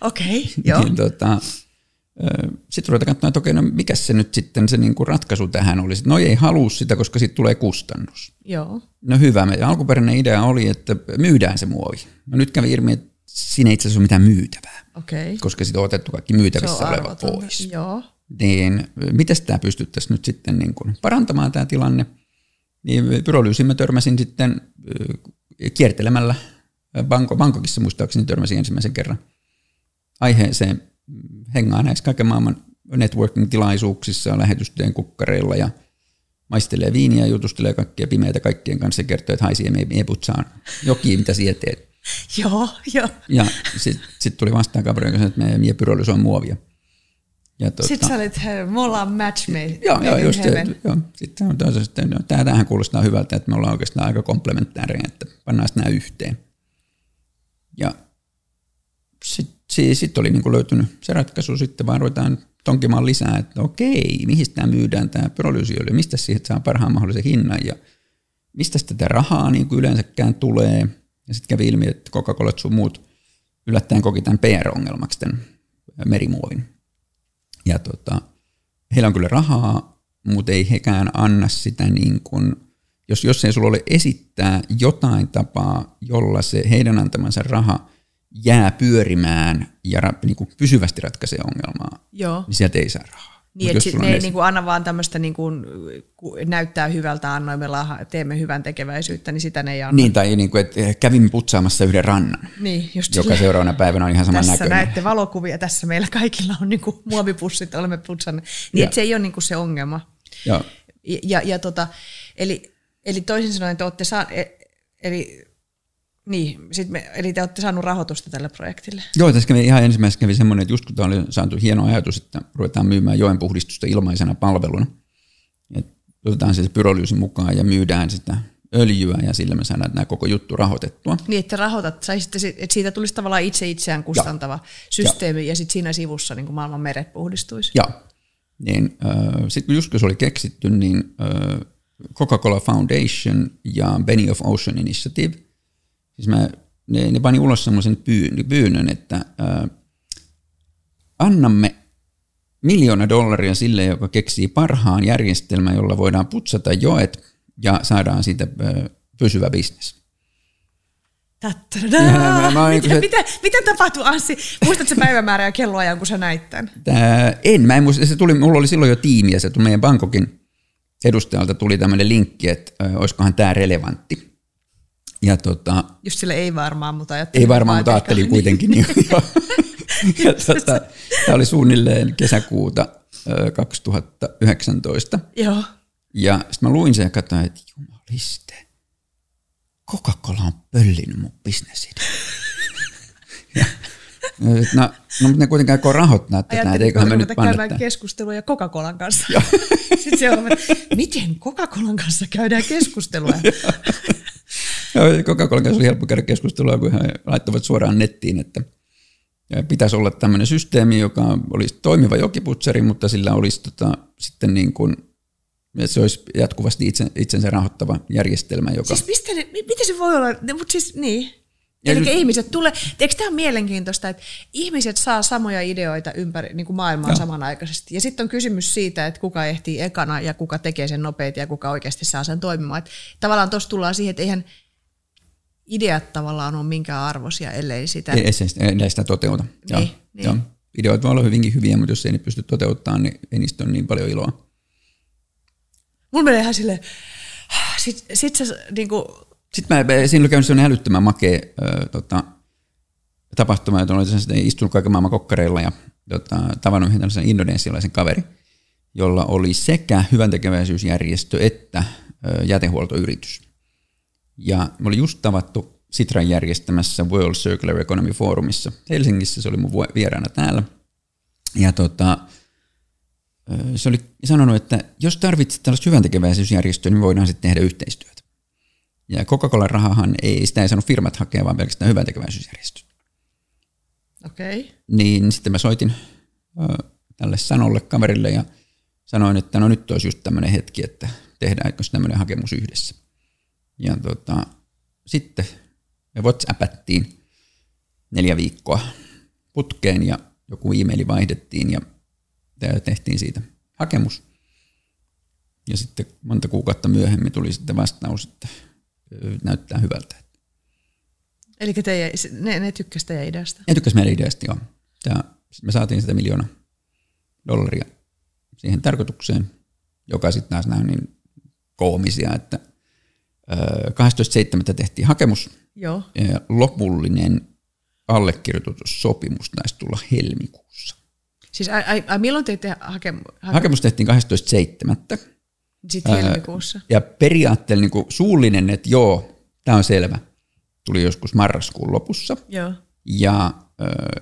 Speaker 2: okei, okay, joo,
Speaker 1: Niin, tota, sitten ruvetaan katsomaan, että okei, no mikä se nyt sitten se niinku ratkaisu tähän olisi. No ei halua sitä, koska siitä tulee kustannus.
Speaker 2: joo,
Speaker 1: No hyvä, meidän alkuperäinen idea oli, että myydään se muovi. No nyt kävi ilmi, että siinä ei itse asiassa ole mitään myytävää.
Speaker 2: Okay.
Speaker 1: koska siitä on otettu kaikki myytävissä oleva pois.
Speaker 2: joo,
Speaker 1: Niin miten tämä pystyttäisiin nyt sitten niin kuin parantamaan tämä tilanne? Niin pyrolyysiin mä törmäsin sitten kiertelemällä Banko, Bangkokissa muistaakseni törmäsin ensimmäisen kerran aiheeseen hengaa näissä kaiken maailman networking-tilaisuuksissa, lähetystyön kukkareilla ja maistelee viiniä, jutustelee kaikkia pimeitä kaikkien kanssa ja kertoo, että haisi putsaan joki, mitä sinä teet.
Speaker 2: joo, joo.
Speaker 1: Ja sitten sit tuli vastaan kaveri, joka sanoi, että me, me pyrolysoin muovia. Ja tuota,
Speaker 2: Sitten sä olit, he, me ollaan match made.
Speaker 1: Joo, joo just se, joo. Sitten on toisaalta, sitten, no, tämä tähän kuulostaa hyvältä, että me ollaan oikeastaan aika komplementäärejä, että pannaan nämä yhteen. Ja sitten sit, sit oli niin kuin löytynyt se ratkaisu, sitten vaan ruvetaan tonkimaan lisää, että okei, mihin tämä myydään tämä pyrolyysiöljy, mistä siihen saa parhaan mahdollisen hinnan ja mistä tätä rahaa niin kuin yleensäkään tulee. Ja sitten kävi ilmi, että Coca-Cola sun muut yllättäen koki tämän PR-ongelmaksi tämän merimuovin. Ja tota, heillä on kyllä rahaa, mutta ei hekään anna sitä niin kuin, jos, jos ei sulla ole esittää jotain tapaa, jolla se heidän antamansa raha jää pyörimään ja ra, niin kuin pysyvästi ratkaisee ongelmaa,
Speaker 2: Joo.
Speaker 1: niin sieltä ei saa rahaa.
Speaker 2: Niin, että ne ei
Speaker 1: esi-
Speaker 2: niinku anna vaan tämmöistä, niinku, ku- näyttää hyvältä, annoimme laha, teemme hyvän tekeväisyyttä, niin sitä ne ei anna.
Speaker 1: Niin, tai niin kuin, että kävimme putsaamassa yhden rannan,
Speaker 2: niin just
Speaker 1: joka
Speaker 2: silleen,
Speaker 1: seuraavana päivänä on ihan saman
Speaker 2: Tässä
Speaker 1: näköinen.
Speaker 2: näette valokuvia, tässä meillä kaikilla on niinku muovipussit, olemme putsanneet. Niin, että se ei ole niinku se ongelma.
Speaker 1: Joo.
Speaker 2: Ja, ja, ja tota, eli, eli toisin sanoen te olette saa, e- eli, niin, sit me, eli te olette saanut rahoitusta tälle projektille.
Speaker 1: Joo, tässä kävi ihan ensimmäisenä kävi semmoinen, että just kun tämä oli saatu hieno ajatus, että ruvetaan myymään joen puhdistusta ilmaisena palveluna. Et otetaan se pyrolyysi mukaan ja myydään sitä öljyä ja sillä me saadaan nämä koko juttu rahoitettua.
Speaker 2: Niin, että rahoitat, saisitte, sit- että siitä tulisi tavallaan itse itseään kustantava systeemi ja sitten siinä sivussa niin kuin maailman meret puhdistuisi.
Speaker 1: Ja niin, äh, sitten kun just kun se oli keksitty, niin äh, Coca-Cola Foundation ja Benny of Ocean Initiative, siis mä, ne, ne pani ulos semmoisen pyyn- pyynnön, että äh, annamme miljoona dollaria sille, joka keksii parhaan järjestelmän, jolla voidaan putsata joet ja saadaan siitä äh, pysyvä bisnes. Mä- mä
Speaker 2: mitä,
Speaker 1: se-
Speaker 2: mitä, mitä tapahtui Anssi? Muistatko määrää ja kelloajan, kun sä näit tämän?
Speaker 1: Tää, en, mä en muista, se tuli, mulla oli silloin jo tiimi ja se tuli meidän Bangkokin edustajalta tuli tämmöinen linkki, että olisikohan tämä relevantti. Ja tota,
Speaker 2: Just sille ei varmaan, mutta ajattelin.
Speaker 1: ei varmaan, mutta ajattelin kuitenkin. Niin, joo. ja tota, tämä oli suunnilleen kesäkuuta ö, 2019.
Speaker 2: Joo.
Speaker 1: Ja sitten mä luin sen ja katsoin, että jumaliste, Coca-Cola on pöllinyt mun bisnesidea. ja, no, no, mutta ne kuitenkaan aikoo rahoittaa tätä, että eiköhän me nyt panna
Speaker 2: käymään keskustelua Coca-Colan kanssa. Sitten se on, miten Coca-Colan kanssa käydään keskustelua?
Speaker 1: Joo, Coca-Colan kanssa oli helppo käydä keskustelua, kun he laittavat suoraan nettiin, että pitäisi olla tämmöinen systeemi, joka olisi toimiva jokiputsari, mutta sillä olisi tota, sitten niin kuin, että se olisi jatkuvasti itse, itsensä rahoittava järjestelmä, joka...
Speaker 2: Siis mistä ne, mi- miten se voi olla? Mutta siis niin.
Speaker 1: Ja
Speaker 2: Eli
Speaker 1: nyt-
Speaker 2: ihmiset tulee, eikö tämä ole mielenkiintoista, että ihmiset saa samoja ideoita ympäri niin kuin maailmaa
Speaker 1: Joo.
Speaker 2: samanaikaisesti. Ja sitten on kysymys siitä, että kuka ehtii ekana ja kuka tekee sen nopeasti ja kuka oikeasti saa sen toimimaan. Että tavallaan tuossa tullaan siihen, että eihän ideat tavallaan ole minkään arvoisia, ellei sitä...
Speaker 1: Ei, ei, ei sitä toteuta. Joo,
Speaker 2: Niin, niin.
Speaker 1: joo. Ideoit voi olla hyvinkin hyviä, mutta jos ei ne pysty toteuttamaan, niin ei niistä ole niin paljon iloa.
Speaker 2: Mulla menee ihan silleen... Sit, sit se niinku,
Speaker 1: Sitten mä, siinä oli käynyt sellainen älyttömän makea ö, tota, tapahtuma, että olen sitten istunut kaiken maailman kokkareilla ja tota, tavannut yhden tällaisen indonesialaisen kaveri, jolla oli sekä hyväntekeväisyysjärjestö että ö, jätehuoltoyritys. Ja me oli just tavattu Sitran järjestämässä World Circular Economy Forumissa Helsingissä, se oli mun vieraana täällä. Ja tota, se oli sanonut, että jos tarvitset tällaista hyväntekeväisyysjärjestöä, niin voidaan sitten tehdä yhteistyötä. Ja Coca-Colan rahahan ei, sitä ei saanut firmat hakea, vaan pelkästään hyväntekeväisyysjärjestö.
Speaker 2: okei. Okay.
Speaker 1: Niin sitten mä soitin ö, tälle sanolle kaverille ja sanoin, että no nyt olisi just tämmöinen hetki, että tehdäänkö tämmöinen hakemus yhdessä. Ja tota, sitten me WhatsAppattiin neljä viikkoa putkeen ja joku e-maili vaihdettiin ja te- tehtiin siitä hakemus. Ja sitten monta kuukautta myöhemmin tuli sitten vastaus, että näyttää hyvältä.
Speaker 2: Eli teidän, ne, ne tykkäsivät teidän ideasta.
Speaker 1: Ja tykkäsi meidän ideasta, joo. Sit me saatiin sitä miljoona dollaria siihen tarkoitukseen, joka sitten taas näin niin koomisia, että 12.7. tehtiin hakemus
Speaker 2: Joo.
Speaker 1: ja lopullinen allekirjoitussopimus taisi tulla helmikuussa.
Speaker 2: Siis ai, ai, ai milloin teitte hakem, hake,
Speaker 1: Hakemus tehtiin 12.7.
Speaker 2: sitten helmikuussa?
Speaker 1: Ja periaatteella niin suullinen, että joo, tämä on selvä, tuli joskus marraskuun lopussa.
Speaker 2: Joo.
Speaker 1: Ja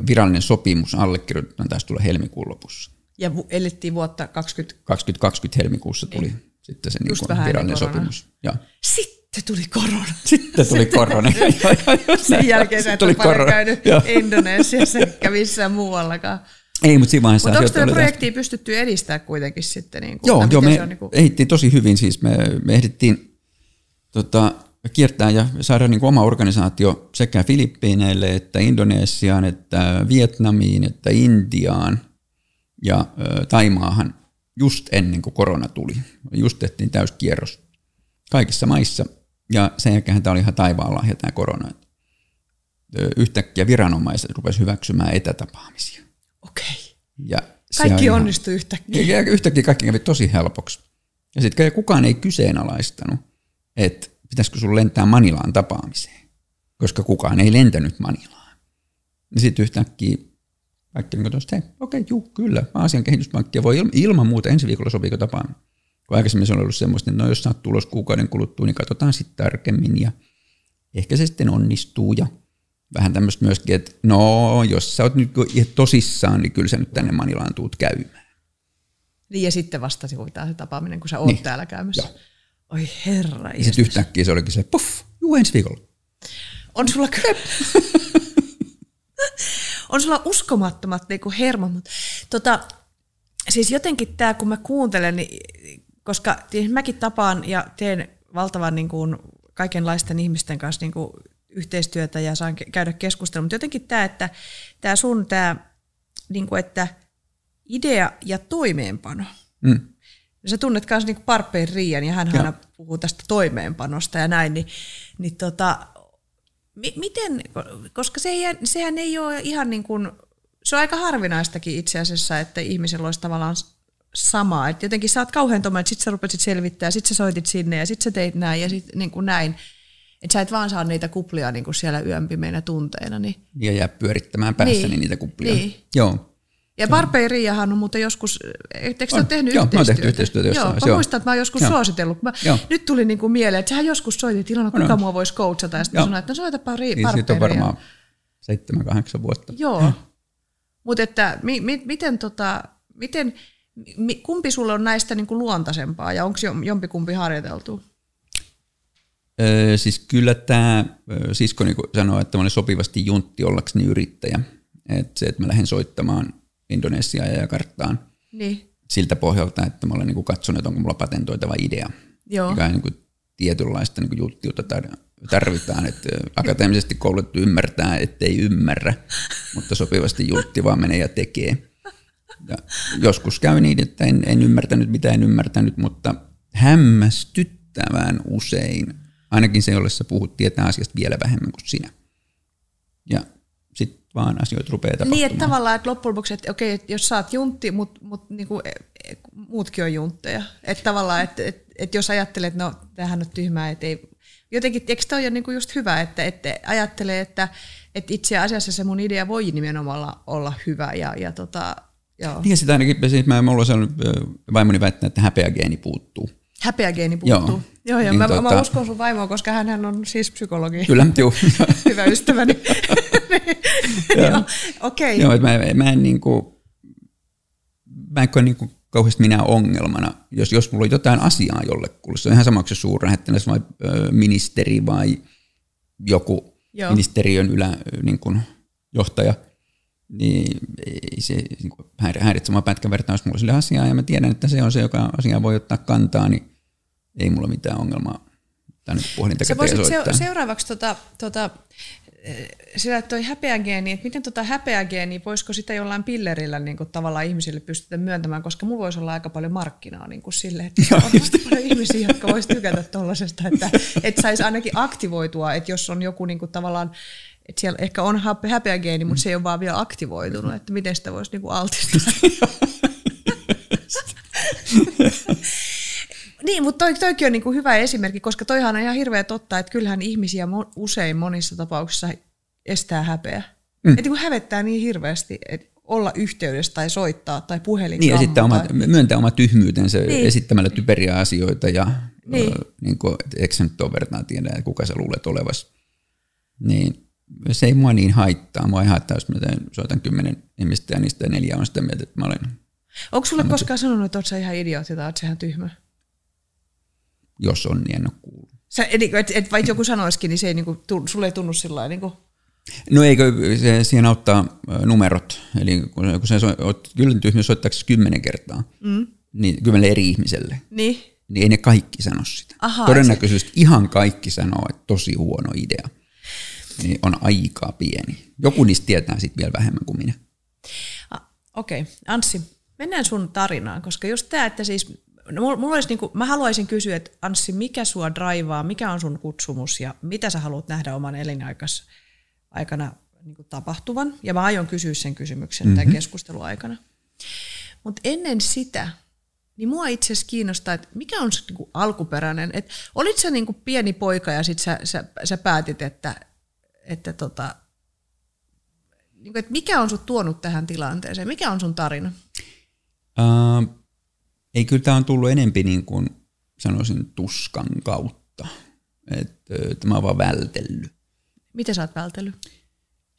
Speaker 1: virallinen sopimus allekirjoitetaan taisi tulla helmikuun lopussa.
Speaker 2: Ja elettiin vuotta 20.
Speaker 1: 2020 helmikuussa tuli sitten se niin kuin virallinen sopimus. Ja.
Speaker 2: Sitten tuli korona.
Speaker 1: Sitten tuli korona.
Speaker 2: Sen jälkeen sä et ole paljon
Speaker 1: korona.
Speaker 2: käynyt
Speaker 1: Joo.
Speaker 2: Indonesiassa eikä missään muuallakaan.
Speaker 1: Ei, mutta siinä vaiheessa
Speaker 2: Mutta onko tätä projektia pystytty edistämään kuitenkin sitten? Niin kuin,
Speaker 1: Joo, joo me
Speaker 2: niin kuin,
Speaker 1: ehdittiin tosi hyvin. Siis me, me ehdittiin tota, kiertää ja saada niin kuin oma organisaatio sekä Filippiineille, että Indonesiaan, että Vietnamiin, että Intiaan ja Taimaahan just ennen kuin korona tuli. Just tehtiin täyskierros kaikissa maissa ja sen jälkeen tämä oli ihan taivaan lahja tämä korona. Yhtäkkiä viranomaiset rupesivat hyväksymään etätapaamisia.
Speaker 2: okei.
Speaker 1: Ja
Speaker 2: Kaikki
Speaker 1: ihan-
Speaker 2: onnistui yhtäkkiä.
Speaker 1: ja yhtäkkiä kaikki kävi tosi helpoksi. Ja sitten kukaan ei kyseenalaistanut, että pitäisikö sun lentää Manilaan tapaamiseen, koska kukaan ei lentänyt Manilaan. Ja sitten yhtäkkiä tosiaan, että hei, okei, juu, kyllä, Aasian kehityspankkia voi ilman, muuta ensi viikolla sopiiko tapaaminen. Kun aikaisemmin se on ollut semmoista, että no jos oot tulos kuukauden kuluttua, niin katsotaan sitten tarkemmin ja ehkä se sitten onnistuu ja vähän tämmöistä myöskin, että no jos sä oot nyt tosissaan, niin kyllä sä nyt tänne Manilaan tuut käymään.
Speaker 2: Niin, ja sitten vasta sivutaan se tapaaminen, kun sä oot niin. täällä käymässä.
Speaker 1: Joo.
Speaker 2: Oi herra.
Speaker 1: Ja sitten yhtäkkiä se olikin se, puff, juu ensi viikolla.
Speaker 2: On sulla kyllä... on sulla uskomattomat niinku hermot, mutta tota, siis jotenkin tämä, kun mä kuuntelen, niin, koska siis mäkin tapaan ja teen valtavan niin kuin, kaikenlaisten ihmisten kanssa niin kuin, yhteistyötä ja saan käydä keskustelua, mutta jotenkin tämä, että tämä sun tämä, niin kuin, että idea ja toimeenpano,
Speaker 1: Mm.
Speaker 2: sä tunnet myös niin Parpeen Riian, ja hän aina puhuu tästä toimeenpanosta ja näin, niin, niin tota, miten, koska se ei, sehän ei ole ihan niin kuin, se on aika harvinaistakin itse asiassa, että ihmisellä olisi tavallaan samaa. Että jotenkin sä oot kauhean tommoinen, että sit sä rupesit selvittää, sit sä soitit sinne, ja sit sä teit näin, ja sit niin kuin näin. Että sä et vaan saa niitä kuplia niin kuin siellä yön pimeinä tunteina. Niin.
Speaker 1: Ja jää pyörittämään päässäni
Speaker 2: Niin.
Speaker 1: niitä kuplia.
Speaker 2: Niin.
Speaker 1: Joo.
Speaker 2: Ja Barpe ja Riiahan on muuten joskus, etteikö
Speaker 1: On.
Speaker 2: te tehnyt
Speaker 1: Joo,
Speaker 2: yhteistyötä?
Speaker 1: tehty yhteistyötä jossain
Speaker 2: Joo, mä
Speaker 1: joo.
Speaker 2: muistan, että mä oon joskus
Speaker 1: Joo.
Speaker 2: suositellut. Mä,
Speaker 1: Joo.
Speaker 2: nyt tuli niinku mieleen, että sähän joskus soitit, Ilona, kuka
Speaker 1: On,
Speaker 2: mua voisi coachata? Ja sitten
Speaker 1: Joo.
Speaker 2: sanoin, että no soitapa ri,
Speaker 1: Niin siitä on varmaan seitsemän, kahdeksan vuotta.
Speaker 2: Joo. Mutta että mi, mi, miten, tota, miten, mi, kumpi sulle on näistä niinku luontaisempaa ja onko jompikumpi harjoiteltu?
Speaker 1: Öö, siis kyllä tämä sisko niin sanoo, että mä olen sopivasti juntti ollakseni yrittäjä. Et se, että mä lähden soittamaan Indonesiaa ja Jakartaan
Speaker 2: Niin,
Speaker 1: siltä pohjalta, että mä olen niin katsonut, että onko mulla patentoitava idea.
Speaker 2: joo.
Speaker 1: mikä niin kuin tietynlaista niin kuin juttiutta tai tarvitaan, että akateemisesti koulutettu ymmärtää, ettei ymmärrä, mutta sopivasti jultti vaan menee ja tekee. Ja joskus käy niin, että en, en ymmärtänyt mitä en ymmärtänyt, mutta hämmästyttävän usein, ainakin se, jolle sä puhut, tietää asiasta vielä vähemmän kuin sinä. Ja vaan asioita rupeaa tapahtumaan.
Speaker 2: Niin, että tavallaan, että loppujen lopuksi, että okei, että jos oot juntti, mutta mut, niinku, e, e, muutkin on juntteja. Että tavallaan, että et, et jos ajattelee, että no, tämähän on tyhmää, että ei, jotenkin, eikö toi ole niinku just hyvä, että, että ajattelee, että, että itse asiassa se mun idea voi nimenomaan olla, hyvä ja, ja tota, joo.
Speaker 1: Niin ja sitä ainakin, siis mä, mulla on sellainen, vaimoni väittää, että häpeägeeni puuttuu.
Speaker 2: Häpeägeeni puuttuu.
Speaker 1: Joo.
Speaker 2: Joo, joo
Speaker 1: Niin
Speaker 2: mä,
Speaker 1: tota-
Speaker 2: mä uskon sun vaimoa, koska hän on siis psykologi.
Speaker 1: Kyllä, juu.
Speaker 2: hyvä ystäväni. Joo, Okei.
Speaker 1: Joo, että mä, mä en niinku, mä en koe niinku kauheasti minä ongelmana, jos, jos mulla on jotain asiaa jollekulle. Se on ihan sama, onko se suurlähettiläs vai ö, ministeri vai joku
Speaker 2: Joo.
Speaker 1: Joo. ministeriön ylä, niin kuin johtaja, niin ei se niin kuin häir- häiritse mua pätkän verran, jos mulla on sille asiaa ja mä tiedän, että se on se, joka asiaa voi ottaa kantaa, niin ei mulla mitään ongelmaa tänne puhelinta
Speaker 2: Sä
Speaker 1: käteen
Speaker 2: voisit
Speaker 1: soittaa.
Speaker 2: se, seuraavaksi tota, tota, eh, sillä, että toi häpeägeeni, että miten tota häpeägeeni, voisiko sitä jollain pillerillä niin kuin tavallaan ihmisille pystytä myöntämään, koska mulla voisi olla aika paljon markkinaa niin kuin sille, että
Speaker 1: Joo,
Speaker 2: on aika paljon ihmisiä, jotka vois tykätä tuollaisesta, että, että saisi ainakin aktivoitua, että jos on joku niin kuin tavallaan, että siellä ehkä on häpe- häpeägeeni, mutta se ei ole vaan vielä aktivoitunut, että miten sitä voisi niin kuin altistaa. Niin, mutta toi, toikin on niinku hyvä esimerkki, koska toihan on ihan hirveä totta, että kyllähän ihmisiä mo- usein monissa tapauksissa estää häpeä. Mm. Että niinku hävettää niin hirveästi, että olla yhteydessä tai soittaa tai puhelin
Speaker 1: Niin, sitten
Speaker 2: kammata.
Speaker 1: omat, myöntää omat tyhmyytensä
Speaker 2: Niin.
Speaker 1: esittämällä typeriä asioita ja
Speaker 2: Niin.
Speaker 1: niin. niin kuin, eikö se nyt ole vertaa tiedä, että kuka sä luulet olevas. Niin se ei mua niin haittaa. Mua ei haittaa, jos mä soitan kymmenen ihmistä ja niistä neljä on sitä mieltä, että mä olen,
Speaker 2: Onko sulle koskaan sanonut, että oot sä ihan idiootti tai oot sä ihan tyhmä?
Speaker 1: Jos on, niin en ole kuullut.
Speaker 2: Sä, et, et, et, vaikka joku sanoisikin, niin se ei niinku, tu, sulle ei tunnu sillä lailla. Niinku,
Speaker 1: No eikö se, siihen auttaa numerot. Eli kun, kun sä so- oot tyhmä soittaaksesi kymmenen kertaa, mm. niin kymmenelle eri ihmiselle,
Speaker 2: niin.
Speaker 1: niin ei ne kaikki sano sitä.
Speaker 2: Ahaa,
Speaker 1: Todennäköisesti ihan kaikki sanoo, että tosi huono idea. Niin on aika pieni. Joku niistä tietää sitten vielä vähemmän kuin minä.
Speaker 2: Okei, okay. Anssi, mennään sun tarinaan, koska just tämä, että siis, no, mulla, olisi niinku, mä haluaisin kysyä, että Anssi, mikä sua draivaa, mikä on sun kutsumus ja mitä sä haluat nähdä oman elinaikas aikana niinku tapahtuvan? Ja mä aion kysyä sen kysymyksen mm-hmm. tämän keskustelun aikana. Mutta ennen sitä, niin mua itse asiassa kiinnostaa, että mikä on se niinku alkuperäinen, että olit sä niinku pieni poika ja sit sä, sä, sä päätit, että, että tota, niin kuin, että mikä on sut tuonut tähän tilanteeseen? Mikä on sun tarina?
Speaker 1: Uh, ei kyllä tämä on tullut enempi niin kuin sanoisin tuskan kautta. Että että mä oon vaan vältellyt.
Speaker 2: Miten sä oot vältellyt?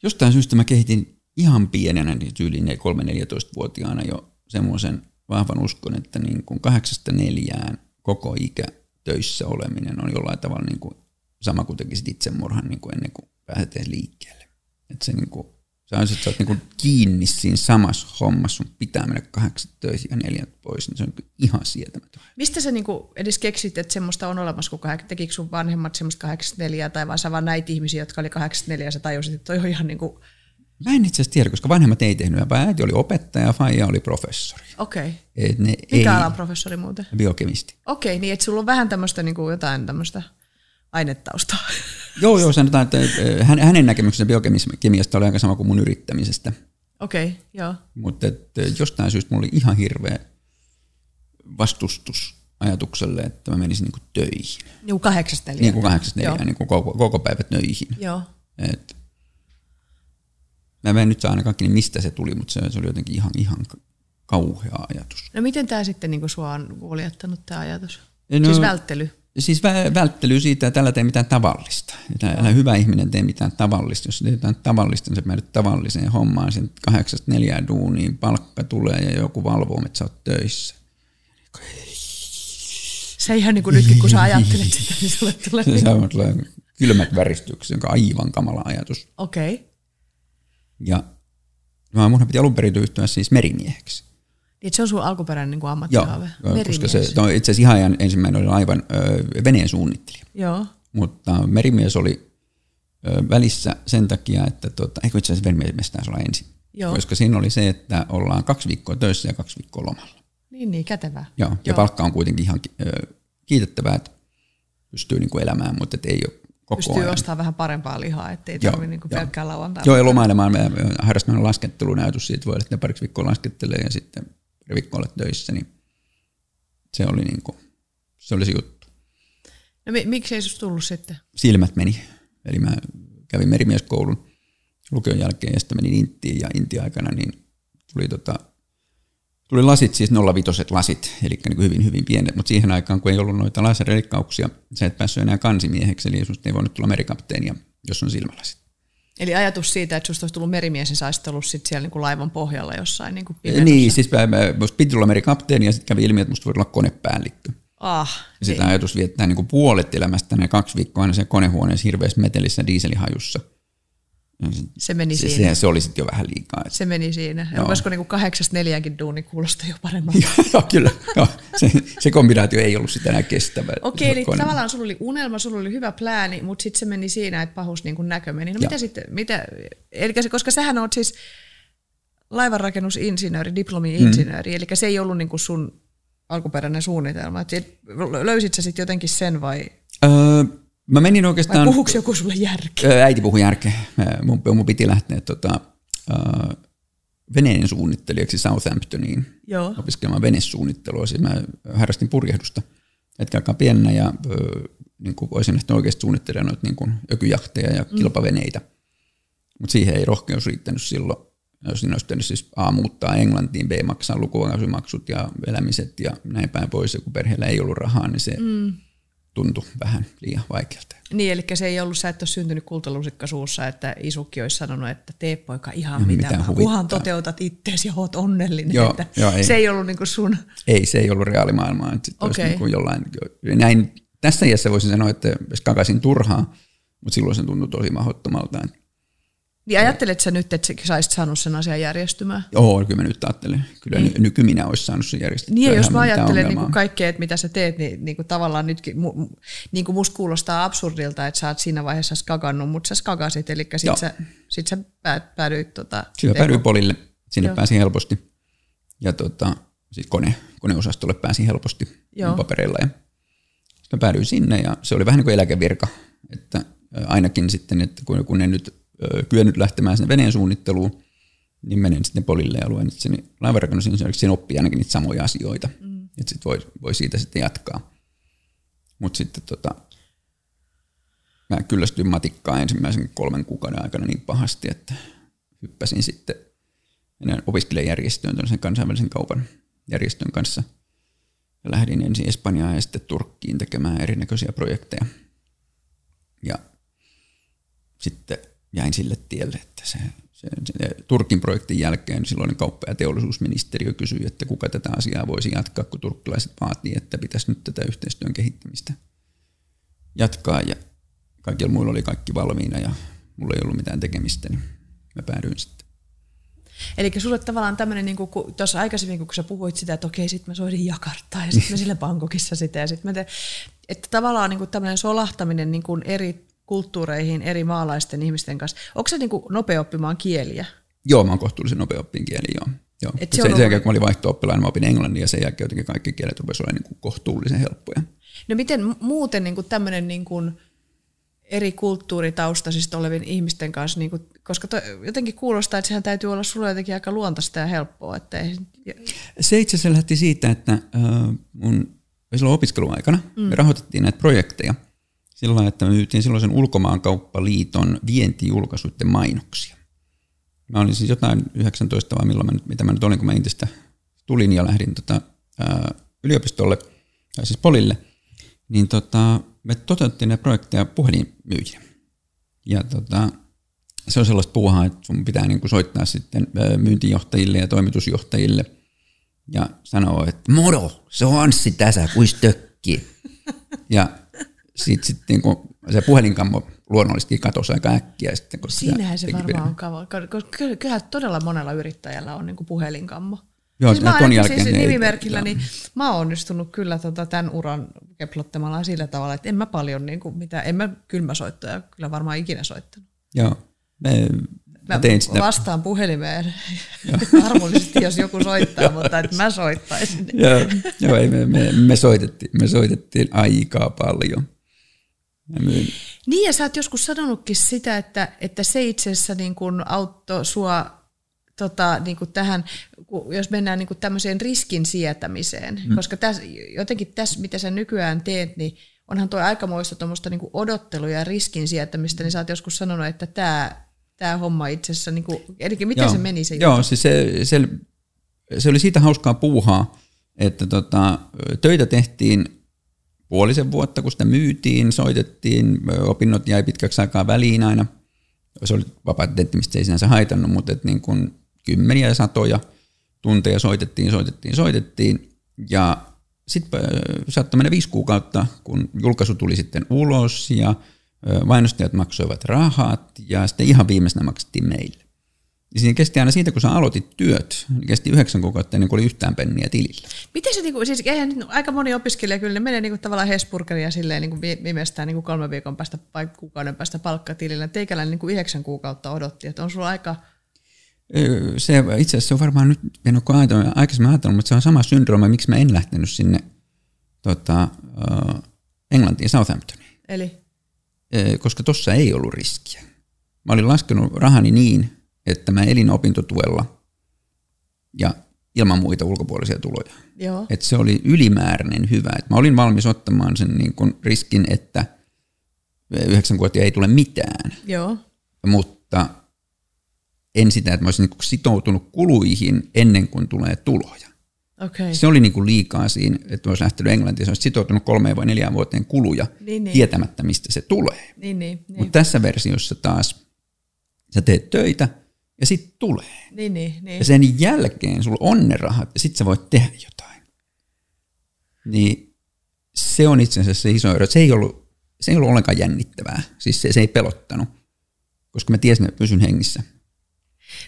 Speaker 1: Jostain syystä mä kehitin ihan pienenä, niin tyyliin 3-14-vuotiaana jo semmoisen vahvan uskon, että niin kuin kahdeksasta neljään koko ikä töissä oleminen on jollain tavalla niin kuin sama kuin tekisit itsemurhan niin kuin ennen kuin pääset liikkeelle. Että se niin kuin, sä olisit, että sä oot niin kuin kiinni siinä samassa hommassa, sun pitää mennä kahdeksan töihin ja neljät pois, niin se on ihan sietämätön.
Speaker 2: Mistä sä niinku edes keksit, että semmoista on olemassa, kun kahdek- tekikö sun vanhemmat semmoista 84 tai vaan sä vaan näit ihmisiä, jotka oli 84 ja sä tajusit, että toi on ihan niinku,
Speaker 1: Mä en itse asiassa tiedä, koska vanhemmat ei tehnyt, vaan äiti oli opettaja ja faija oli professori.
Speaker 2: okei. Okay. Mikä
Speaker 1: ei,
Speaker 2: alan professori muuten?
Speaker 1: Biokemisti.
Speaker 2: Okei, okay, niin että sulla on vähän tämmöistä niinku jotain tämmöistä ainetaustaa.
Speaker 1: Joo, joo, sanotaan, että hän- hänen näkemyksensä biokemiasta oli aika sama kuin mun yrittämisestä.
Speaker 2: Okei, okay, joo.
Speaker 1: Mutta jostain syystä mulla oli ihan hirveä vastustus ajatukselle, että mä menisin niin kuin töihin.
Speaker 2: Niinku kahdeksasta neljään.
Speaker 1: Niin kuin kahdeksasta neljään, niin kuin koko, koko päivä töihin.
Speaker 2: Joo.
Speaker 1: Et, mä en nyt saa ainakaan kiinni, mistä se tuli, mutta se, se oli jotenkin ihan, ihan kauhea ajatus.
Speaker 2: No miten tämä sitten niinku sua on kuljettanut tämä ajatus?
Speaker 1: No,
Speaker 2: siis välttely.
Speaker 1: Siis vä- välttely siitä, että älä tee mitään tavallista. Älä, älä hyvä ihminen tee mitään tavallista. Jos teet jotain tavallista, niin sä päädyt tavalliseen hommaan. Sen kahdeksasta neljään duuniin palkka tulee ja joku valvoo, että sä oot töissä.
Speaker 2: Se ihan niin kuin nytkin, kun sä ajattelet sitä, niin sulle tulee...
Speaker 1: Se tulee kylmät väristykset, joka on aivan kamala ajatus.
Speaker 2: Okei. Okay.
Speaker 1: Ja mä mun piti alun perin ryhtyä siis merimieheksi.
Speaker 2: Niin, se on sun alkuperäinen niin
Speaker 1: Joo,
Speaker 2: ammattihaave.
Speaker 1: koska se, no itse asiassa ihan ensimmäinen oli aivan ö, veneen suunnittelija.
Speaker 2: Joo.
Speaker 1: mutta merimies oli ö, välissä sen takia, että tota, eikö itse asiassa merimies taisi olla ensin.
Speaker 2: Joo.
Speaker 1: Koska siinä oli se, että ollaan kaksi viikkoa töissä ja kaksi viikkoa lomalla.
Speaker 2: Niin, niin, kätevää.
Speaker 1: Joo, ja
Speaker 2: Joo.
Speaker 1: palkka on kuitenkin ihan ö, kiitettävää, että pystyy niin kuin elämään, mutta et ei ole koko
Speaker 2: Pystyy
Speaker 1: ajan.
Speaker 2: ostamaan vähän parempaa lihaa, ettei tarvitse
Speaker 1: joo.
Speaker 2: pelkkää lauantai.
Speaker 1: Joo, ja lomailemaan me harrastamme laskettelun ajatus siitä, voi olla, että ne pariksi viikkoa laskettelee ja sitten pari viikkoa olet töissä, niin se oli, niin kuin, se, oli se juttu.
Speaker 2: No mi- miksi ei susta tullut sitten?
Speaker 1: Silmät meni. Eli mä kävin merimieskoulun lukion jälkeen ja sitten menin Intiin ja Intin aikana niin tuli, tota, tuli lasit, siis 05 lasit, eli niin kuin hyvin hyvin pienet, mutta siihen aikaan kun ei ollut noita laserleikkauksia, sä et päässyt enää kansimieheksi, eli susta ei voinut tulla merikapteenia, jos on silmälasit.
Speaker 2: Eli ajatus siitä, että susta olisi tullut merimies, niin sä ollut sit siellä niinku laivan pohjalla jossain niinku
Speaker 1: Niin, siis mä, mä, musta piti tulla merikapteeni ja sitten kävi ilmi, että musta voi olla konepäällikkö.
Speaker 2: Ah,
Speaker 1: Ja sitä ajatus viettää niin kuin puolet elämästä ne kaksi viikkoa aina se konehuoneessa hirveässä metelissä dieselihajussa. Ja se-
Speaker 2: meni
Speaker 1: se,
Speaker 2: siinä.
Speaker 1: se, se oli sitten jo vähän liikaa.
Speaker 2: Se meni siinä.
Speaker 1: Joo.
Speaker 2: Olisiko niinku kahdeksasta neljäänkin duuni kuulostaa jo paremmalta?
Speaker 1: Joo, kyllä. Joo, se, se kombinaatio ei ollut sitä enää kestävä.
Speaker 2: Okei, eli tavallaan sulla oli unelma, sulla oli hyvä plääni, mutta sitten se meni siinä, että pahus niin näkö meni. No
Speaker 1: Joo.
Speaker 2: mitä sitten, mitä, eli se, koska sähän oot siis laivanrakennusinsinööri, diplomi-insinööri, mm. eli se ei ollut niin kuin sun alkuperäinen suunnitelma. Et sit- löysit sä sitten jotenkin sen vai,
Speaker 1: Öö, mä menin
Speaker 2: vai
Speaker 1: oikeastaan...
Speaker 2: puhuuko joku sulle järkeä?
Speaker 1: Äiti puhui järkeä. Mun, mun piti lähteä tota, öö, veneen suunnittelijaksi Southamptoniin
Speaker 2: Joo.
Speaker 1: opiskelemaan venesuunnittelua. Siis mä harrastin purjehdusta hetken aikaa pienenä ja öö, niin kuin voisin ehkä oikeasti suunnittelemaan noita niin kuin ökyjahteja ja kilpaveneitä. Mutta siihen ei rohkeus riittänyt silloin. Jos siinä olisi pitänyt siis A muuttaa Englantiin, B maksaa lukukausimaksut ja elämiset ja näin päin pois. Ja kun perheellä ei ollut rahaa, niin se mm. Tuntui vähän liian vaikealta.
Speaker 2: Niin, eli se ei ollut, sä et ole syntynyt kultalusikka suussa, että isukki olisi sanonut, että tee poika ihan
Speaker 1: Ihan
Speaker 2: mitä,
Speaker 1: mitä
Speaker 2: toteutat itteesi ja oot onnellinen.
Speaker 1: Joo,
Speaker 2: että
Speaker 1: joo, ei.
Speaker 2: se ei ollut niinku sun,
Speaker 1: Ei, se ei ollut reaalimaailmaa. Että
Speaker 2: Okei.
Speaker 1: niin kuin jollain, näin, tässä iässä voisin sanoa, että jos kakasin turhaa, mutta silloin se tuntui tosi mahdottomalta.
Speaker 2: Niin ajattelet sä nyt, että sä saisit saanut sen asian järjestymään?
Speaker 1: Joo, kyllä mä nyt ajattelen. Kyllä niin. nykyminä olisi saanut sen järjestettyä.
Speaker 2: Niin, jos mä ajattelen niin kuin kaikkea, että mitä sä teet, niin, niin kuin tavallaan nytkin, niin kuin musta kuulostaa absurdilta, että sä oot siinä vaiheessa skagannut, mutta sä skagasit, eli sit
Speaker 1: Joo.
Speaker 2: sä, sit sä päädyit tota,
Speaker 1: Siinä
Speaker 2: teko-
Speaker 1: päädyin polille, sinne
Speaker 2: Joo.
Speaker 1: pääsin helposti. Ja tota, siis kone, koneosastolle pääsin helposti
Speaker 2: Joo.
Speaker 1: papereilla. Ja sitten mä päädyin sinne ja se oli vähän niin kuin eläkevirka. Että ainakin sitten, että kun, kun en nyt kyennyt lähtemään sinne veneen suunnitteluun, niin menen sitten polille ja luen sen laivanrakennusinsinööriksi, sen oppii ainakin niitä samoja asioita. Mm. Että sitten voi, voi siitä sitten jatkaa. Mutta sitten tota, mä kyllästyin matikkaan ensimmäisen kolmen kuukauden aikana niin pahasti, että hyppäsin sitten meidän opiskelijajärjestöön, tämmöisen kansainvälisen kaupan järjestön kanssa. Ja lähdin ensin Espanjaan ja sitten Turkkiin tekemään erinäköisiä projekteja. Ja sitten jäin sille tielle, että se, se, se Turkin projektin jälkeen silloin kauppa- ja teollisuusministeriö kysyi, että kuka tätä asiaa voisi jatkaa, kun turkkilaiset vaatii, että pitäisi nyt tätä yhteistyön kehittämistä jatkaa. Ja kaikilla muilla oli kaikki valmiina ja mulla ei ollut mitään tekemistä, niin mä päädyin sitten.
Speaker 2: Eli sulle tavallaan tämmöinen, niin kuin, tuossa aikaisemmin, kun sä puhuit sitä, että okei, sitten mä soidin Jakarttaan ja sitten mä sillä Bangkokissa sitä ja sitten mä te, että tavallaan niin kuin tämmöinen solahtaminen niin kuin eri kulttuureihin, eri maalaisten ihmisten kanssa. Onko se niin kuin nopea oppimaan kieliä?
Speaker 1: Joo, mä oon kohtuullisen nopea oppin kieli, joo. joo.
Speaker 2: Et
Speaker 1: se
Speaker 2: se
Speaker 1: sen, sen jälkeen, kun mä olin vaihto-oppilaana, mä opin englannin ja sen jälkeen jotenkin kaikki kielet rupesivat olemaan niin kuin kohtuullisen helppoja.
Speaker 2: No miten mu- muuten niin tämmöinen niin kuin eri kulttuuritaustaisista olevien ihmisten kanssa, niin kuin, koska to, jotenkin kuulostaa, että sehän täytyy olla sulle jotenkin aika luontaista ja helppoa. Että ei,
Speaker 1: Se itse asiassa lähti siitä, että äh, mun silloin opiskeluaikana mm. me rahoitettiin näitä projekteja sillä että me myytiin silloisen ulkomaankauppaliiton vientijulkaisuiden mainoksia. Mä olin siis jotain 19 vai milloin mä nyt, mitä mä nyt olin, kun mä Intistä tulin ja lähdin tota, ää, yliopistolle, tai siis Polille, niin tota, me toteutettiin näitä projekteja puhelinmyyjiä. Ja tota, se on sellaista puuhaa, että sun pitää niinku soittaa sitten myyntijohtajille ja toimitusjohtajille ja sanoa, että moro, se on Anssi tässä, kuis tökki. Ja sitten sit, niinku, se puhelinkammo luonnollisesti katosi aika äkkiä. Sitten, koska
Speaker 2: siinähän se varmaan on kava. Koska ky- kyllähän todella monella yrittäjällä on niin kuin puhelinkammo.
Speaker 1: Joo,
Speaker 2: siis mä
Speaker 1: ton jälkeen
Speaker 2: siis
Speaker 1: ei-
Speaker 2: nimimerkillä,
Speaker 1: joo.
Speaker 2: niin mä oon onnistunut kyllä tota tämän uran keplottamalla sillä tavalla, että en mä paljon, niin kuin, mitä, en mä kylmäsoittoja kyllä varmaan ikinä soittanut.
Speaker 1: Joo. Me,
Speaker 2: Mä,
Speaker 1: mä tein sitä.
Speaker 2: vastaan puhelimeen armollisesti, jos joku soittaa, mutta että mä soittaisin.
Speaker 1: Joo, joo ei, me, me, me, soitettiin, me soitettiin aikaa paljon. Myin,
Speaker 2: Niin ja sä oot joskus sanonutkin sitä, että, että se itse asiassa niin kuin auttoi sua tota, niin kuin tähän, kun- jos mennään niin kuin tämmöiseen riskin sietämiseen, mm. koska täs, jotenkin tässä, mitä sä nykyään teet, niin onhan tuo aikamoista tuommoista niin odottelua ja riskin sietämistä, niin sä oot joskus sanonut, että tämä, tämä homma itse asiassa, niin kuin, eli miten
Speaker 1: joo,
Speaker 2: se meni se
Speaker 1: Joo,
Speaker 2: juttu?
Speaker 1: siis se, se, se oli siitä hauskaa puuhaa, että tota, töitä tehtiin puolisen vuotta, kun sitä myytiin, soitettiin, opinnot jäi pitkäksi aikaa väliin aina. Se oli vapaata tettimistä, se ei sinänsä haitannut, mutta et niin kuin kymmeniä ja satoja tunteja soitettiin, soitettiin, soitettiin. Ja sitten saattoi mennä viisi kuukautta, kun julkaisu tuli sitten ulos ja mainostajat maksoivat rahat ja sitten ihan viimeisenä maksettiin meille. Ja siinä kesti aina siitä, kun sä aloitit työt, niin kesti yhdeksän kuukautta ennen kuin oli yhtään penniä tilillä.
Speaker 2: Miten se, niinku, siis eihän nyt aika moni opiskelija kyllä, ne menee niinku tavallaan Hesburgeria silleen niinku vi- viimeistään niinku kolmen viikon päästä vai kuukauden päästä palkkatilillä. Teikäläinen niinku yhdeksän kuukautta odotti, että on sulla aika,
Speaker 1: Se itse asiassa se on varmaan nyt, en ole ajatellut, aikaisemmin ajatellut, mutta se on sama syndrooma, miksi mä en lähtenyt sinne tota, uh, Englantiin, Southamptoniin,
Speaker 2: eli
Speaker 1: koska tuossa ei ollut riskiä. Mä olin laskenut rahani niin, että mä elin opintotuella ja ilman muita ulkopuolisia tuloja.
Speaker 2: joo,
Speaker 1: Et se oli ylimääräinen hyvä. Et mä olin valmis ottamaan sen niin kun riskin, että yhdeksän vuotta ei tule mitään,
Speaker 2: joo,
Speaker 1: mutta en sitä, että mä olisin niin sitoutunut kuluihin ennen kuin tulee tuloja.
Speaker 2: Okay.
Speaker 1: Se oli niin kuin liikaa siinä, että mä olisin lähtenyt Englantiin, se olisi sitoutunut kolmeen vai neljään vuoteen kuluja
Speaker 2: Niin, niin.
Speaker 1: tietämättä, mistä se tulee.
Speaker 2: Niin, niin, niin.
Speaker 1: Mutta tässä versiossa taas sä teet töitä ja sitten tulee.
Speaker 2: niin, niin, niin.
Speaker 1: Ja sen jälkeen sulla on ne rahat ja sitten sä voit tehdä jotain. Niin se on itse asiassa se iso ero. Se ei ollut, se ei ollut ollenkaan jännittävää. Siis se, se ei pelottanut, koska mä tiesin, että pysyn hengissä.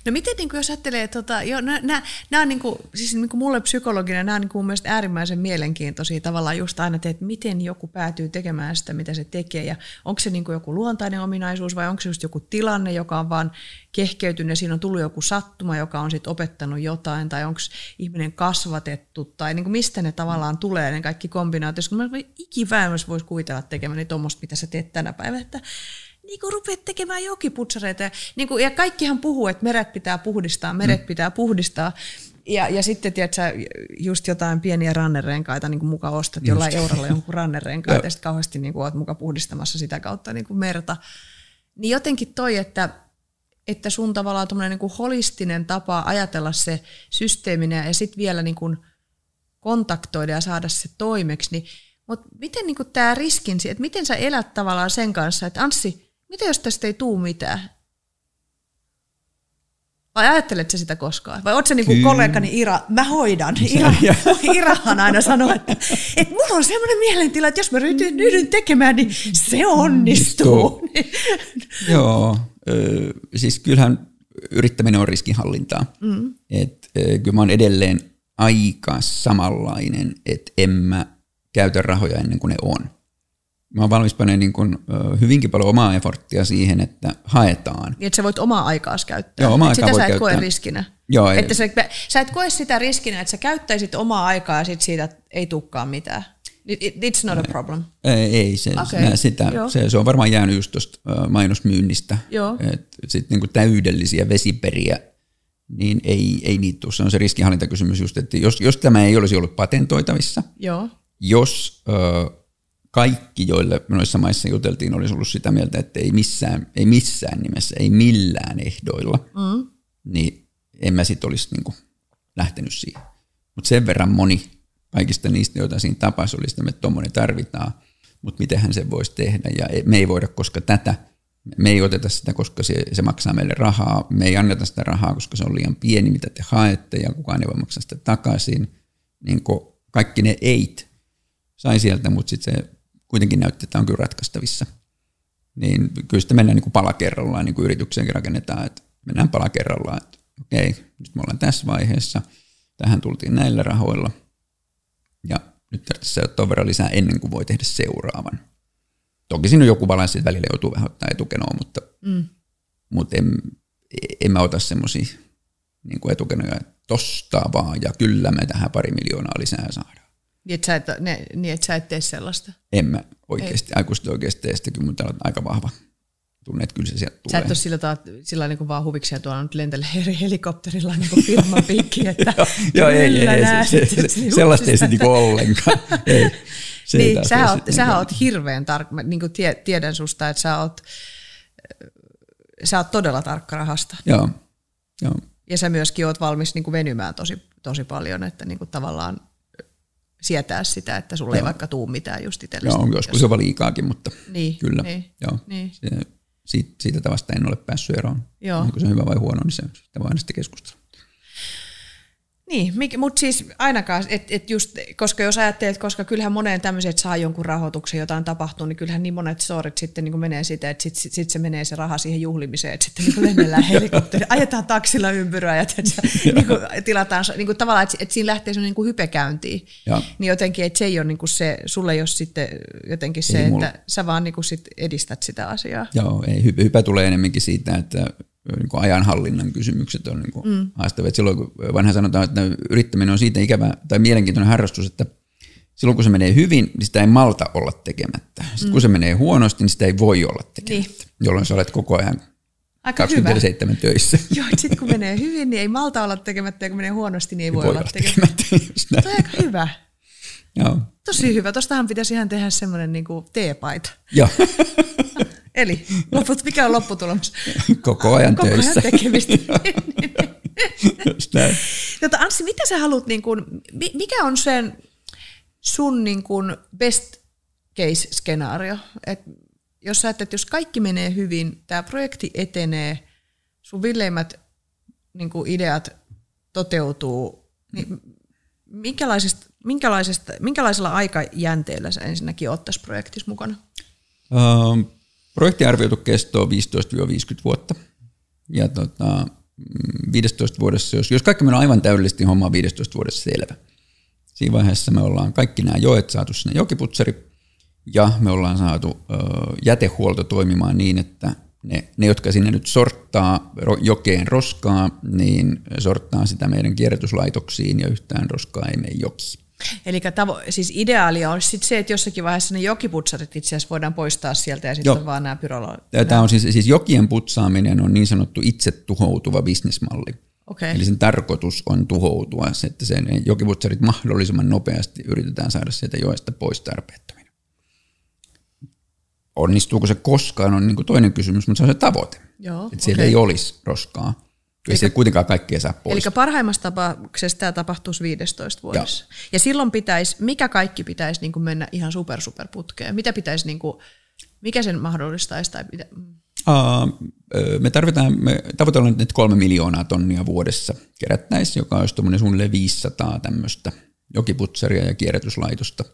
Speaker 2: No miten, niin kuin, jos ajattelee, tota, jo, nämä, nämä on niin kuin, siis niin kuin mulle psykologina, nämä on niin kuin mun mielestä äärimmäisen mielenkiintoisia tavallaan just aina, että miten joku päätyy tekemään sitä, mitä se tekee, ja onko se niin kuin joku luontainen ominaisuus vai onko se just joku tilanne, joka on vaan kehkeytynyt ja siinä on tullut joku sattuma, joka on sitten opettanut jotain, tai onko ihminen kasvatettu, tai niin kuin mistä ne tavallaan tulee, ne kaikki kombinaatiot, kun mä ikivähemmässä voisi kuvitella tekemäni tuommoista, mitä sä teet tänä päivänä, että niin kuin rupeat tekemään jokiputsareita. Ja, niin kuin, ja kaikkihan puhuu, että meret pitää puhdistaa, meret mm. pitää puhdistaa. Ja, ja sitten tiedät sä, just jotain pieniä rannerenkaita niin muka ostat jollain eurolla jonkun rannerenkaita ja sitten kauheasti niin kuin, oot muka puhdistamassa sitä kautta niin kuin merta. Niin jotenkin toi, että, että sun tavallaan niin kuin holistinen tapa ajatella se systeeminen ja sitten vielä niin kuin kontaktoida ja saada se toimeksi, niin mutta miten niin tämä riskin, että miten sä elät tavallaan sen kanssa, että Anssi, mitä jos tästä ei tuu mitään? Vai ajattelet sä sitä koskaan? Vai oot sä niinku kollegani Ira, mä hoidan. Ira, Irahan aina sanoo, että, että mulla on semmoinen mielentila, että jos mä ryhdyn, ryhdyn tekemään, niin se onnistuu.
Speaker 1: Joo, ö, siis kyllähän yrittäminen on riskinhallintaa. Mm. Et, ö, kyllä mä oon edelleen aika samanlainen, että en mä käytä rahoja ennen kuin ne on. Mä oon valmis panemaan niin kun, ö, hyvinkin paljon omaa efforttia siihen, että haetaan.
Speaker 2: Niin, että sä voit omaa aikaas käyttää.
Speaker 1: Joo, omaa aikaa
Speaker 2: sitä sä et koe
Speaker 1: käyttää.
Speaker 2: riskinä.
Speaker 1: Joo, ei-
Speaker 2: että sä, sä et koe sitä riskinä, että sä käyttäisit omaa aikaa ja sit siitä ei tukkaan mitään. It, it, it's not a problem.
Speaker 1: Ei, ei se, okay. sitä, se, se on varmaan jäänyt just tuosta mainosmyynnistä.
Speaker 2: Joo.
Speaker 1: Et sit niinku täydellisiä vesiperiä, niin ei, ei niitä tule. Se on se riskihallintakysymys just, että jos, jos tämä ei olisi ollut patentoitavissa,
Speaker 2: Joo.
Speaker 1: jos ö, kaikki, joille me noissa maissa juteltiin, olisi ollut sitä mieltä, että ei missään, ei missään nimessä, ei millään ehdoilla, mm. niin en mä sitten olisi niinku lähtenyt siihen. Mutta sen verran moni kaikista niistä, joita siinä tapasi, oli sitä, että tuommoinen tarvitaan, mutta mitenhän se voisi tehdä, ja me ei voida, koska tätä, me ei oteta sitä, koska se, se maksaa meille rahaa, me ei anneta sitä rahaa, koska se on liian pieni, mitä te haette, ja kukaan ei voi maksaa sitä takaisin. Niin kaikki ne eit sai sieltä, mutta sitten se kuitenkin näytti, että on kyllä ratkaistavissa. Niin kyllä sitten mennään niin kuin pala kerrallaan, niin kuin yritykseenkin rakennetaan, että mennään pala kerrallaan, että okei, nyt me ollaan tässä vaiheessa, tähän tultiin näillä rahoilla. Ja nyt tarvitsisi ottaa verran lisää ennen kuin voi tehdä seuraavan. Toki siinä on joku balanssi, että välillä joutuu vähän ottaa etukenoa, mutta, mm. mutta en, en mä ota semmoisia niin etukenoja, että tosta vaan ja kyllä me tähän pari miljoonaa lisää saadaan.
Speaker 2: Niin, että sä et, ne, niin, että sä et tee sellaista?
Speaker 1: En mä oikeasti, aikuisesti oikeasti tee sitä, kyllä mutta on aika vahva tunne, että kyllä se sieltä tulee.
Speaker 2: Sä et ole sillä, taat, sillä niin kuin vaan huviksi tuolla nyt lentele helikopterilla niin kuin firman piikki, että
Speaker 1: Joo, ei, ei, ei, se, se, se, sellaista ei se niin ollenkaan. ei,
Speaker 2: se niin, ei sä, oot, sä oot hirveän tarkka, niin kuin tie, tiedän susta, että sä oot, sä oot todella tarkka rahasta.
Speaker 1: Joo, joo.
Speaker 2: Ja sä myöskin oot valmis niin kuin venymään tosi, tosi paljon, että niin kuin tavallaan sietää sitä, että sulle ei vaikka tuu mitään just itsellesi.
Speaker 1: Joo, joskus jopa liikaakin, mutta
Speaker 2: niin,
Speaker 1: kyllä.
Speaker 2: Niin,
Speaker 1: joo.
Speaker 2: Niin.
Speaker 1: Se, siitä, siitä tavasta en ole päässyt eroon. Joo. Onko se hyvä vai huono, niin se, sitä voi aina sitten keskustella.
Speaker 2: Niin, mutta siis ainakaan, että et just, koska jos ajattelet, koska kyllähän moneen tämmöiset saa jonkun rahoituksen, jotain tapahtuu, niin kyllähän niin monet storit sitten niin menee sitä, että sitten sit, sit se menee se raha siihen juhlimiseen, että sitten niin lennellään helikopteri, ajetaan taksilla ympyrää ja niin kuin, tilataan, niin kuin tavallaan, että, että siinä lähtee semmoinen niin hype käyntiin. Ja. Niin jotenkin, että se ei ole niin kuin se, sulle jos sitten jotenkin se, ei että mulla. sä vaan niin kuin sit edistät sitä asiaa.
Speaker 1: Joo, ei, hype tulee enemmänkin siitä, että niin kuin ajanhallinnan kysymykset on niin kuin mm. haastavia. silloin kun vanha sanotaan, että yrittäminen on siitä ikävä tai mielenkiintoinen harrastus, että silloin kun se menee hyvin, niin sitä ei malta olla tekemättä. Sitten mm. kun se menee huonosti, niin sitä ei voi olla tekemättä, niin. jolloin sä olet koko ajan Aika 27 hyvä. töissä.
Speaker 2: Joo, sitten kun menee hyvin, niin ei malta olla tekemättä, ja kun menee huonosti, niin ei voi, voi olla tekemättä. tekemättä. Toi aika hyvä.
Speaker 1: Joo.
Speaker 2: Tosi hyvä. Tuostahan pitäisi ihan tehdä semmoinen niin teepaita.
Speaker 1: Joo.
Speaker 2: Eli loput, mikä on lopputulos?
Speaker 1: Koko ajan
Speaker 2: Koko
Speaker 1: töissä.
Speaker 2: ajan tekemistä. Jota, Anssi, mitä sä haluat, niin kuin, mikä on sen sun niin kuin best case-skenaario? Et jos sä että jos kaikki menee hyvin, tämä projekti etenee, sun villeimmät niin kuin ideat toteutuu, niin minkälaisesta, minkälaisesta, minkälaisella aikajänteellä sä ensinnäkin oot tässä projektissa mukana?
Speaker 1: Um, projekti arvioitu kesto 15-50 vuotta. Ja tota, 15 mm, vuodessa, jos, jos kaikki menee aivan täydellisesti hommaa 15 vuodessa selvä. Siinä vaiheessa me ollaan kaikki nämä joet saatu sinne jokiputsari ja me ollaan saatu ö, jätehuolto toimimaan niin, että ne, ne, jotka sinne nyt sorttaa jokeen roskaa, niin sorttaa sitä meidän kierrätyslaitoksiin ja yhtään roskaa ei mene joki.
Speaker 2: Eli tavo- siis ideaalia on sit se, että jossakin vaiheessa ne jokiputsarit itse asiassa voidaan poistaa sieltä ja sitten on vaan nämä pyrolla.
Speaker 1: Tämä on siis, siis jokien putsaaminen on niin sanottu itse tuhoutuva bisnesmalli.
Speaker 2: Okay.
Speaker 1: Eli sen tarkoitus on tuhoutua, se, että sen jokiputsarit mahdollisimman nopeasti yritetään saada sieltä joesta pois tarpeettomina. Onnistuuko se koskaan on niin kuin toinen kysymys, mutta se on se tavoite.
Speaker 2: Joo,
Speaker 1: että siellä okay. ei olisi roskaa. Ei se kuitenkaan kaikkea saa pois.
Speaker 2: Eli parhaimmassa tapauksessa tämä tapahtuisi 15 vuodessa. Joo. Ja silloin pitäisi, mikä kaikki pitäisi niin kuin mennä ihan super super putkeen? Mitä pitäisi, niin kuin, mikä sen mahdollistaisi? Tai pitä...
Speaker 1: uh, me tarvitaan, me tavoitellaan nyt kolme miljoonaa tonnia vuodessa kerättäisiin, joka olisi tuommoinen suunnilleen 500 tämmöistä jokiputsaria ja kierrätyslaitosta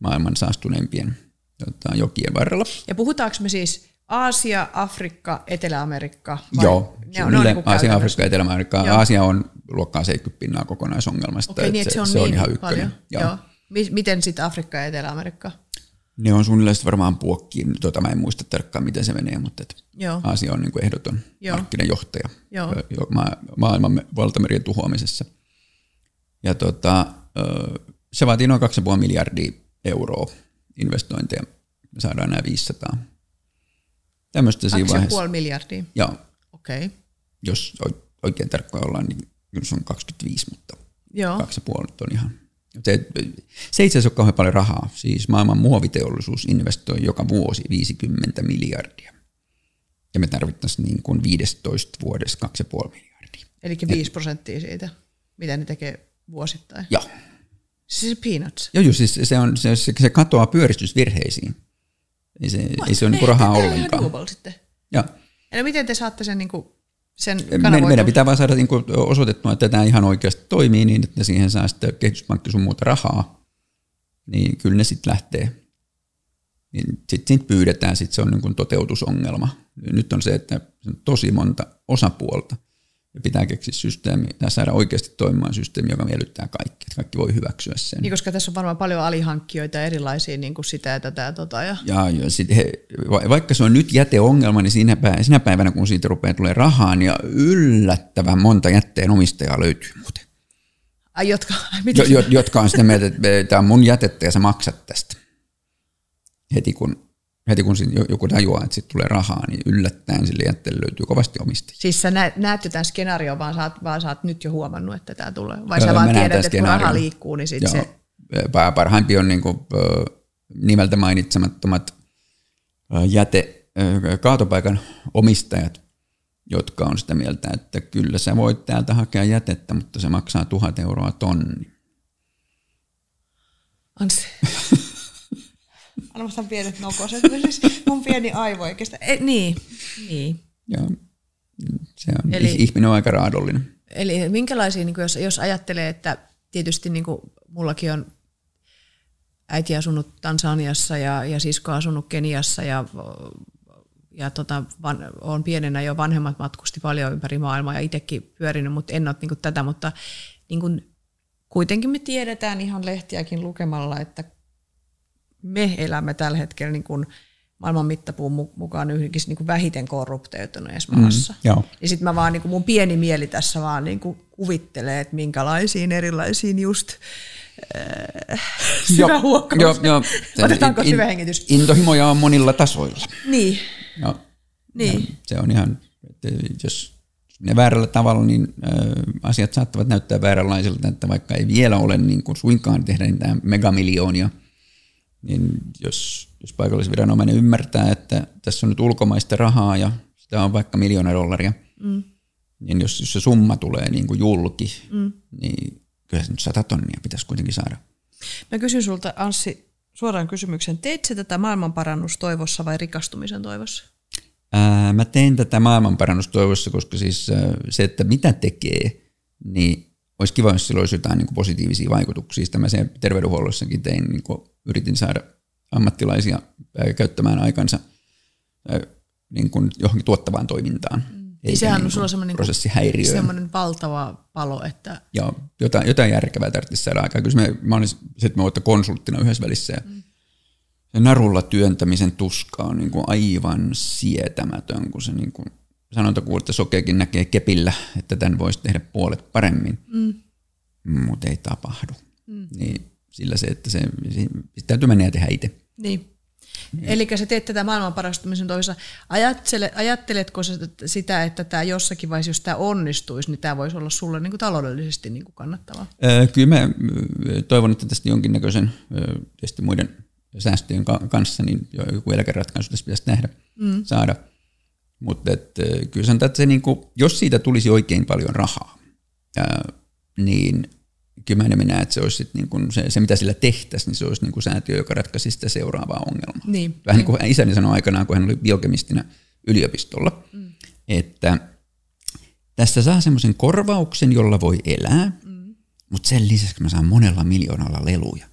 Speaker 1: maailman saastuneimpien tota, jokien varrella.
Speaker 2: Ja puhutaanko me siis Aasia, Afrikka, Etelä-Amerikka?
Speaker 1: Vai? Joo, ne on, ne on niin Aasia, Afrikka, Etelä-Amerikka. Joo. Aasia on luokkaa 70 pinnaa kokonaisongelmasta.
Speaker 2: Okei, niin,
Speaker 1: se,
Speaker 2: se, on,
Speaker 1: se
Speaker 2: niin
Speaker 1: on ihan ykkönen. Paljon.
Speaker 2: Joo. Joo. Miten sitten Afrikka ja Etelä-Amerikka?
Speaker 1: Ne on suunnilleen varmaan puokkiin. Tuota, mä en muista tarkkaan, miten se menee, mutta et
Speaker 2: Joo.
Speaker 1: Aasia on niin kuin ehdoton
Speaker 2: Joo.
Speaker 1: markkinajohtaja
Speaker 2: Joo.
Speaker 1: Ma- maailman valtamerien tuhoamisessa. Ja tota, se vaatii noin 2,5 miljardia euroa investointeja. Me saadaan nämä 500 Tämmöistä siinä vaiheessa.
Speaker 2: 2,5 miljardia?
Speaker 1: Joo.
Speaker 2: Okei. Okay.
Speaker 1: Jos oikein tarkkoja ollaan, niin kyllä se on 25, mutta
Speaker 2: Joo.
Speaker 1: 2,5 on ihan. Se, se itse asiassa ole kauhean paljon rahaa. Siis maailman muoviteollisuus investoi joka vuosi 50 miljardia. Ja me tarvittaisiin niin kuin 15 vuodessa 2,5 miljardia.
Speaker 2: Eli 5 prosenttia siitä, mitä ne tekee vuosittain?
Speaker 1: Joo.
Speaker 2: Siis peanuts?
Speaker 1: Joo, joo siis se, on, se, se katoaa pyöristysvirheisiin. Ei se, ei se ole niin rahaa ollenkaan.
Speaker 2: Ihan sitten.
Speaker 1: Ja.
Speaker 2: Eli miten te saatte sen, niin kuin, sen
Speaker 1: meidän, meidän pitää vaan saada niin kuin osoitettua, että tämä ihan oikeasti toimii niin, että siihen saa sitten kehityspankki sun muuta rahaa. Niin kyllä ne sitten lähtee. Niin sitten sit pyydetään, sitten se on niin kuin toteutusongelma. Nyt on se, että on tosi monta osapuolta, Ja pitää keksiä systeemi tai saada oikeasti toimimaan systeemi, joka miellyttää kaikki, että kaikki voi hyväksyä sen.
Speaker 2: Niin, koska tässä on varmaan paljon alihankkijoita erilaisia niin kuin sitä ja tätä. Tota, ja...
Speaker 1: Ja, ja sit he, vaikka se on nyt jäteongelma, niin siinä päivänä, siinä päivänä kun siitä rupeaa tulee rahaa, niin yllättävän monta jätteen omistajaa löytyy muuten.
Speaker 2: Ai, jotka,
Speaker 1: jo, jo, jotka on sitä mieltä, että tämä on mun jätettä ja sä maksat tästä. Heti kun heti kun joku tajuaa, että sitten tulee rahaa, niin yllättäen sille jätteelle löytyy kovasti omistajia.
Speaker 2: Siis sä näet, näet jo tämän skenaarion, vaan sä, oot, vaan sä oot nyt jo huomannut, että tämä tulee? Vai sä vaan tiedät, että kun raha liikkuu, niin sitten se...
Speaker 1: Parhaimpi on niin kuin, nimeltä mainitsemattomat jäte, kaatopaikan omistajat, jotka on sitä mieltä, että kyllä sä voit täältä hakea jätettä, mutta se maksaa tuhat euroa tonni.
Speaker 2: Ansi. Anna pienet nokoset. Siis mun pieni aivo oikeastaan. E, niin, niin.
Speaker 1: Joo, se on, eli, ihminen on aika raadollinen.
Speaker 2: Eli minkälaisia, niin jos, jos ajattelee, että tietysti niin kuin mullakin on äiti asunut Tansaniassa ja, ja sisko asunut Keniassa ja, ja tota, van, on pienenä jo vanhemmat matkusti paljon ympäri maailmaa ja itsekin pyörinyt, mutta en ole niin kuin tätä, mutta niin kuin, kuitenkin me tiedetään ihan lehtiäkin lukemalla, että me elämme tällä hetkellä niin kuin maailman mittapuun mukaan yhdenkin niin kuin vähiten korruptoituneessa mm, maassa. Mm, ja sitten mä vaan, niin kuin mun pieni mieli tässä vaan niin kuin kuvittelee, että minkälaisiin erilaisiin just äh, syvä huokkaus. Jo, jo, Otetaanko in, syvä hengitys?
Speaker 1: Intohimoja on monilla tasoilla.
Speaker 2: Niin.
Speaker 1: Ja, niin. Ja se on ihan, että jos ne väärällä tavalla, niin ö, asiat saattavat näyttää vääränlaisilta, että vaikka ei vielä ole niin kuin suinkaan tehdä niitä megamiljoonia – niin jos, jos paikallisviranomainen ymmärtää, että tässä on nyt ulkomaista rahaa ja sitä on vaikka miljoona dollaria, mm. niin jos, jos se summa tulee niin kuin julki, mm. niin kyllä se nyt sata tonnia pitäisi kuitenkin saada.
Speaker 2: Mä kysyn sulta, Anssi, suoraan kysymyksen. Teit se tätä maailmanparannustoivossa vai rikastumisen toivossa?
Speaker 1: Ää, mä tein tätä maailmanparannustoivossa, koska siis se, että mitä tekee, niin olisi kiva, jos sillä olisi jotain niin kuin positiivisia vaikutuksia. Sitä mä sen terveydenhuollossakin tein, niin kuin yritin saada ammattilaisia käyttämään aikansa niin kuin johonkin tuottavaan toimintaan. Mm.
Speaker 2: Eikä sehän niin on semmoinen, prosessihäiriö. semmoinen valtava palo, että...
Speaker 1: Joo, jotain, jotain järkevää tarvitsisi saada aikaa. Kyllä me, mä olin sitten mä konsulttina yhdessä välissä ja mm. se narulla työntämisen tuska on niin kuin aivan sietämätön, kun se niin kuin sanonta että sokeakin näkee kepillä, että tämän voisi tehdä puolet paremmin, mm. mutta ei tapahdu. Mm. Niin sillä se, että se, se täytyy mennä ja tehdä itse.
Speaker 2: Niin. Eli sä teet tätä maailman parastumisen toisessa. Ajattele, ajatteletko sitä, että tämä jossakin vaiheessa, jos tämä onnistuisi, niin tämä voisi olla sulle niin kuin taloudellisesti niin kuin kannattavaa?
Speaker 1: kyllä mä toivon, että tästä jonkinnäköisen tietysti muiden säästöjen kanssa, niin joku eläkeratkaisu tässä pitäisi nähdä, mm. saada – mutta kyllä sanotaan, että se niinku, jos siitä tulisi oikein paljon rahaa, ää, niin kyllä mä näen, että se olisi sit niinku se, se, mitä sillä tehtäisiin, niin se olisi niinku säätiö, joka ratkaisi sitä seuraavaa ongelmaa.
Speaker 2: Niin.
Speaker 1: Vähän niin kuin isäni sanoi aikanaan, kun hän oli biokemistina yliopistolla, mm. että tässä saa semmoisen korvauksen, jolla voi elää, mm. mutta sen lisäksi mä saan monella miljoonalla leluja.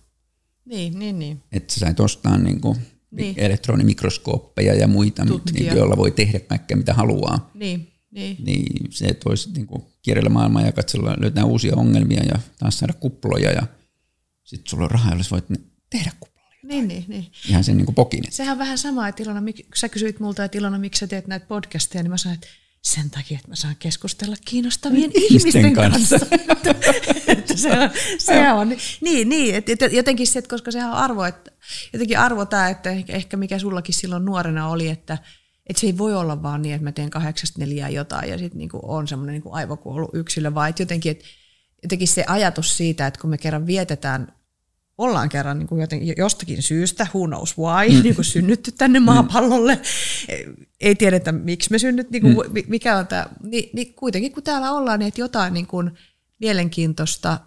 Speaker 2: Niin, niin, niin.
Speaker 1: Että sä sait ostaa niin kuin niin. elektronimikroskooppeja ja muita, niin, joilla voi tehdä kaikkea mitä haluaa.
Speaker 2: Niin. Niin.
Speaker 1: niin se, että voisi niin kuin kierrellä maailmaa ja katsella, löytää uusia ongelmia ja taas saada kuploja ja sitten sulla on rahaa, jolla voit tehdä kuploja.
Speaker 2: Niin, niin, niin.
Speaker 1: Ihan sen niin kuin pokin.
Speaker 2: Sehän on vähän sama, että Ilona, sä kysyit multa, että Ilona, miksi sä teet näitä podcasteja, niin mä sanoin, että sen takia, että mä saan keskustella kiinnostavien ihmisten kanssa. että se on, se on, niin, niin että jotenkin se, että koska sehän on arvo, että jotenkin arvo tämä, että ehkä mikä sullakin silloin nuorena oli, että, että se ei voi olla vaan niin, että mä teen kahdeksasta neljää jotain ja sitten niinku on semmoinen niinku aivokuollut yksilö, vaan että jotenkin, että jotenkin se ajatus siitä, että kun me kerran vietetään ollaan kerran niin kuin jotenkin, jostakin syystä, who knows why, mm. niin kuin synnytty tänne maapallolle. Ei tiedetä, miksi me synnyt, niin kuin, mm. mikä on tämä. Niin, niin kuitenkin kun täällä ollaan, niin että jotain niin kuin mielenkiintoista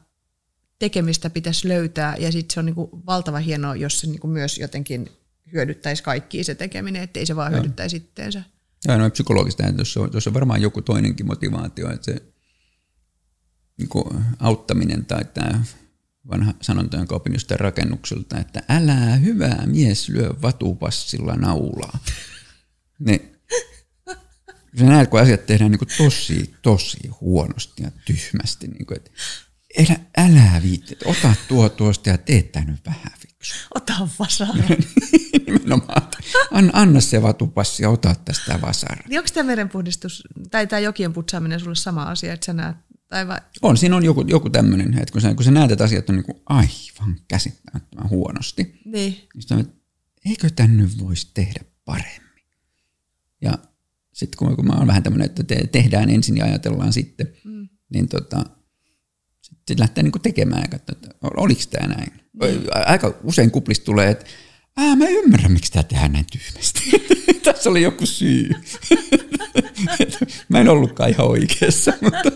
Speaker 2: tekemistä pitäisi löytää, ja sitten se on niin kuin valtava hienoa, jos se niin kuin myös jotenkin hyödyttäisi kaikki se tekeminen, ettei se vaan hyödyttäisi itteensä.
Speaker 1: Ja no psykologista, jos on, jos on varmaan joku toinenkin motivaatio, että se niin auttaminen tai tämä vanha sanonta, jonka opin rakennukselta, että älä hyvää mies lyö vatupassilla naulaa. Ne, sä näet, kun asiat tehdään niin kuin tosi, tosi huonosti ja tyhmästi, niin kuin, että älä, älä viitti, ota tuo tuosta ja tee tämä nyt vähän.
Speaker 2: Ota vasara.
Speaker 1: Nimenomaan. Anna, anna se vatupassi ja ota tästä vasara.
Speaker 2: Niin onko tämä merenpuhdistus tai tämä jokien putsaaminen sulle sama asia, että sä näet, tai vai,
Speaker 1: On, siinä on joku, joku tämmöinen, että kun sä, kun sä näet, että asiat on niin kuin aivan käsittämättömän huonosti,
Speaker 2: niin,
Speaker 1: niin sitten eikö tän nyt voisi tehdä paremmin? Ja sitten kun, kun mä oon vähän tämmöinen, että te, tehdään ensin ja ajatellaan sitten, mm. niin tota, sitten lähtee niin tekemään ja katsoa, että oliko tämä näin. Mm. Aika usein kuplista tulee, että Ää, mä ymmärrän, miksi tämä tehdään näin tyhmästi. Tässä oli joku syy. mä en ollutkaan ihan oikeassa. Mutta.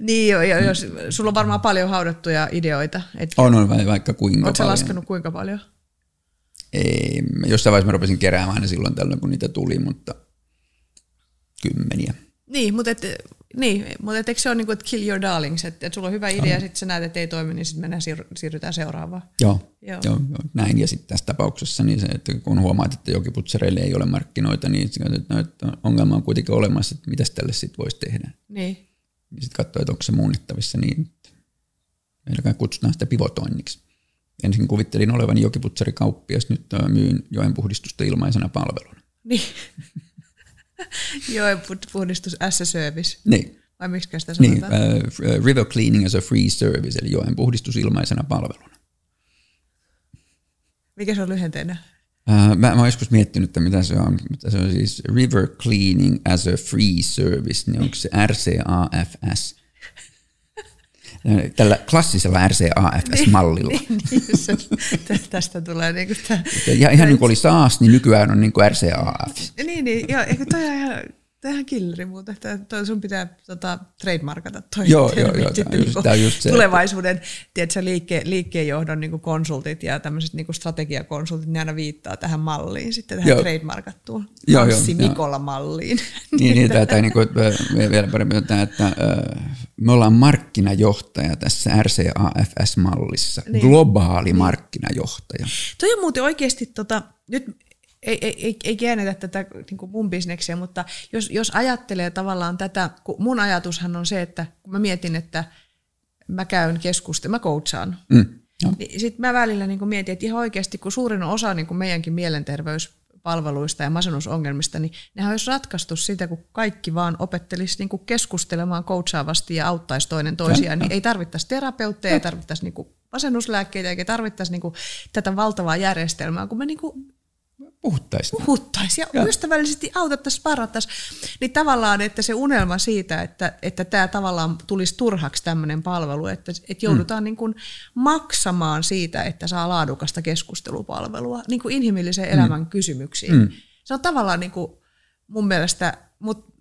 Speaker 2: niin jo, ja jos, sulla on varmaan paljon haudattuja ideoita. Et,
Speaker 1: On, on vai- vaikka kuinka
Speaker 2: Oletko
Speaker 1: paljon.
Speaker 2: laskenut kuinka paljon?
Speaker 1: Ei, jossain vaiheessa mä rupesin keräämään aina silloin tällöin, kun niitä tuli, mutta kymmeniä.
Speaker 2: Niin, mutta, et, niin, mutta et, eikö se ole niin kuin, että kill your darlings, että, että sulla on hyvä idea ja sitten sä näet, että ei toimi, niin sitten mennään siir- siirrytään seuraavaan.
Speaker 1: Joo,
Speaker 2: Joo.
Speaker 1: joo. joo näin. Ja sitten tässä tapauksessa niin se, että kun huomaat, että jokiputsereille ei ole markkinoita, niin että, no, että ongelma on kuitenkin olemassa, että mitäs tälle sitten voisi tehdä.
Speaker 2: Niin,
Speaker 1: Ja sitten katsoo, että onko se muunnettavissa niin, että meillä kutsutaan sitä pivotoinniksi. Ensin kuvittelin olevani jokiputsarikauppias, nyt myyn joen puhdistusta ilmaisena palveluna.
Speaker 2: niin. Joen pu- puhdistus as a service.
Speaker 1: Niin,
Speaker 2: Vai miksi sitä
Speaker 1: niin
Speaker 2: sanotaan?
Speaker 1: uh, river cleaning as a free service, eli joen puhdistus ilmaisena palveluna.
Speaker 2: Mikä se on lyhenteenä?
Speaker 1: Uh, mä, mä oon joskus miettinyt, että mitä se on. Mitä se on siis river cleaning as a free service, niin onko se RCAFS? Tällä klassisella RCAFS-mallilla.
Speaker 2: niin, se, tä- tästä tulee niin kuin tämä.
Speaker 1: Ja ihan niin kuin oli SaaS, niin nykyään on niin kuin RCAF.
Speaker 2: Niin, niin, joo, eikö toi on ihan, killeri muuten, että toi sun pitää tota, trademarkata toi
Speaker 1: Joo, joo, joo,
Speaker 2: sitten
Speaker 1: tää on just- just se, että-
Speaker 2: tulevaisuuden tiedätkö, liikke, liikkeenjohdon niin konsultit ja tämmöiset niin strategiakonsultit, ne aina viittaa tähän malliin, sitten tähän
Speaker 1: Joo.
Speaker 2: trademarkattuun
Speaker 1: Joo, joo.
Speaker 2: Mikola-malliin.
Speaker 1: Niin, niin tai, tai niin kuin, vielä paremmin, tämä, että me ollaan markkinajohtaja tässä RCAFS-mallissa,
Speaker 2: Niin.
Speaker 1: globaali markkinajohtaja.
Speaker 2: Toi on muuten oikeasti, tota, nyt ei, ei, ei, käännetä tätä niin kuin mun bisneksiä, mutta jos, jos ajattelee tavallaan tätä, kun mun ajatushan on se, että kun mä mietin, että mä käyn keskustelua, mä coachaan,
Speaker 1: Mm. Joo.
Speaker 2: niin sitten mä välillä niin mietin, että ihan oikeasti, kun suurin osa niin meidänkin mielenterveyspalveluista ja masennusongelmista, niin nehän olisi ratkaistu sitä, kun kaikki vaan opettelisi niin keskustelemaan coachaavasti ja auttaisi toinen toisiaan, niin ei tarvittaisi terapeutteja, ei tarvittaisi niin masennuslääkkeitä, eikä tarvittaisi niin tätä valtavaa järjestelmää, kun me niin
Speaker 1: Puhuttaisiin.
Speaker 2: puhuttaisiin ja
Speaker 1: Joo.
Speaker 2: ystävällisesti autettaisiin, parattaisiin. Niin tavallaan, että se unelma siitä, että, että tämä tavallaan tulisi turhaksi tämmöinen palvelu, että, että joudutaan mm. niin kuin maksamaan siitä, että saa laadukasta keskustelupalvelua niin kuin inhimillisen elämän kysymyksiin.
Speaker 1: Mm.
Speaker 2: Se on tavallaan niin kuin mun mielestä, mutta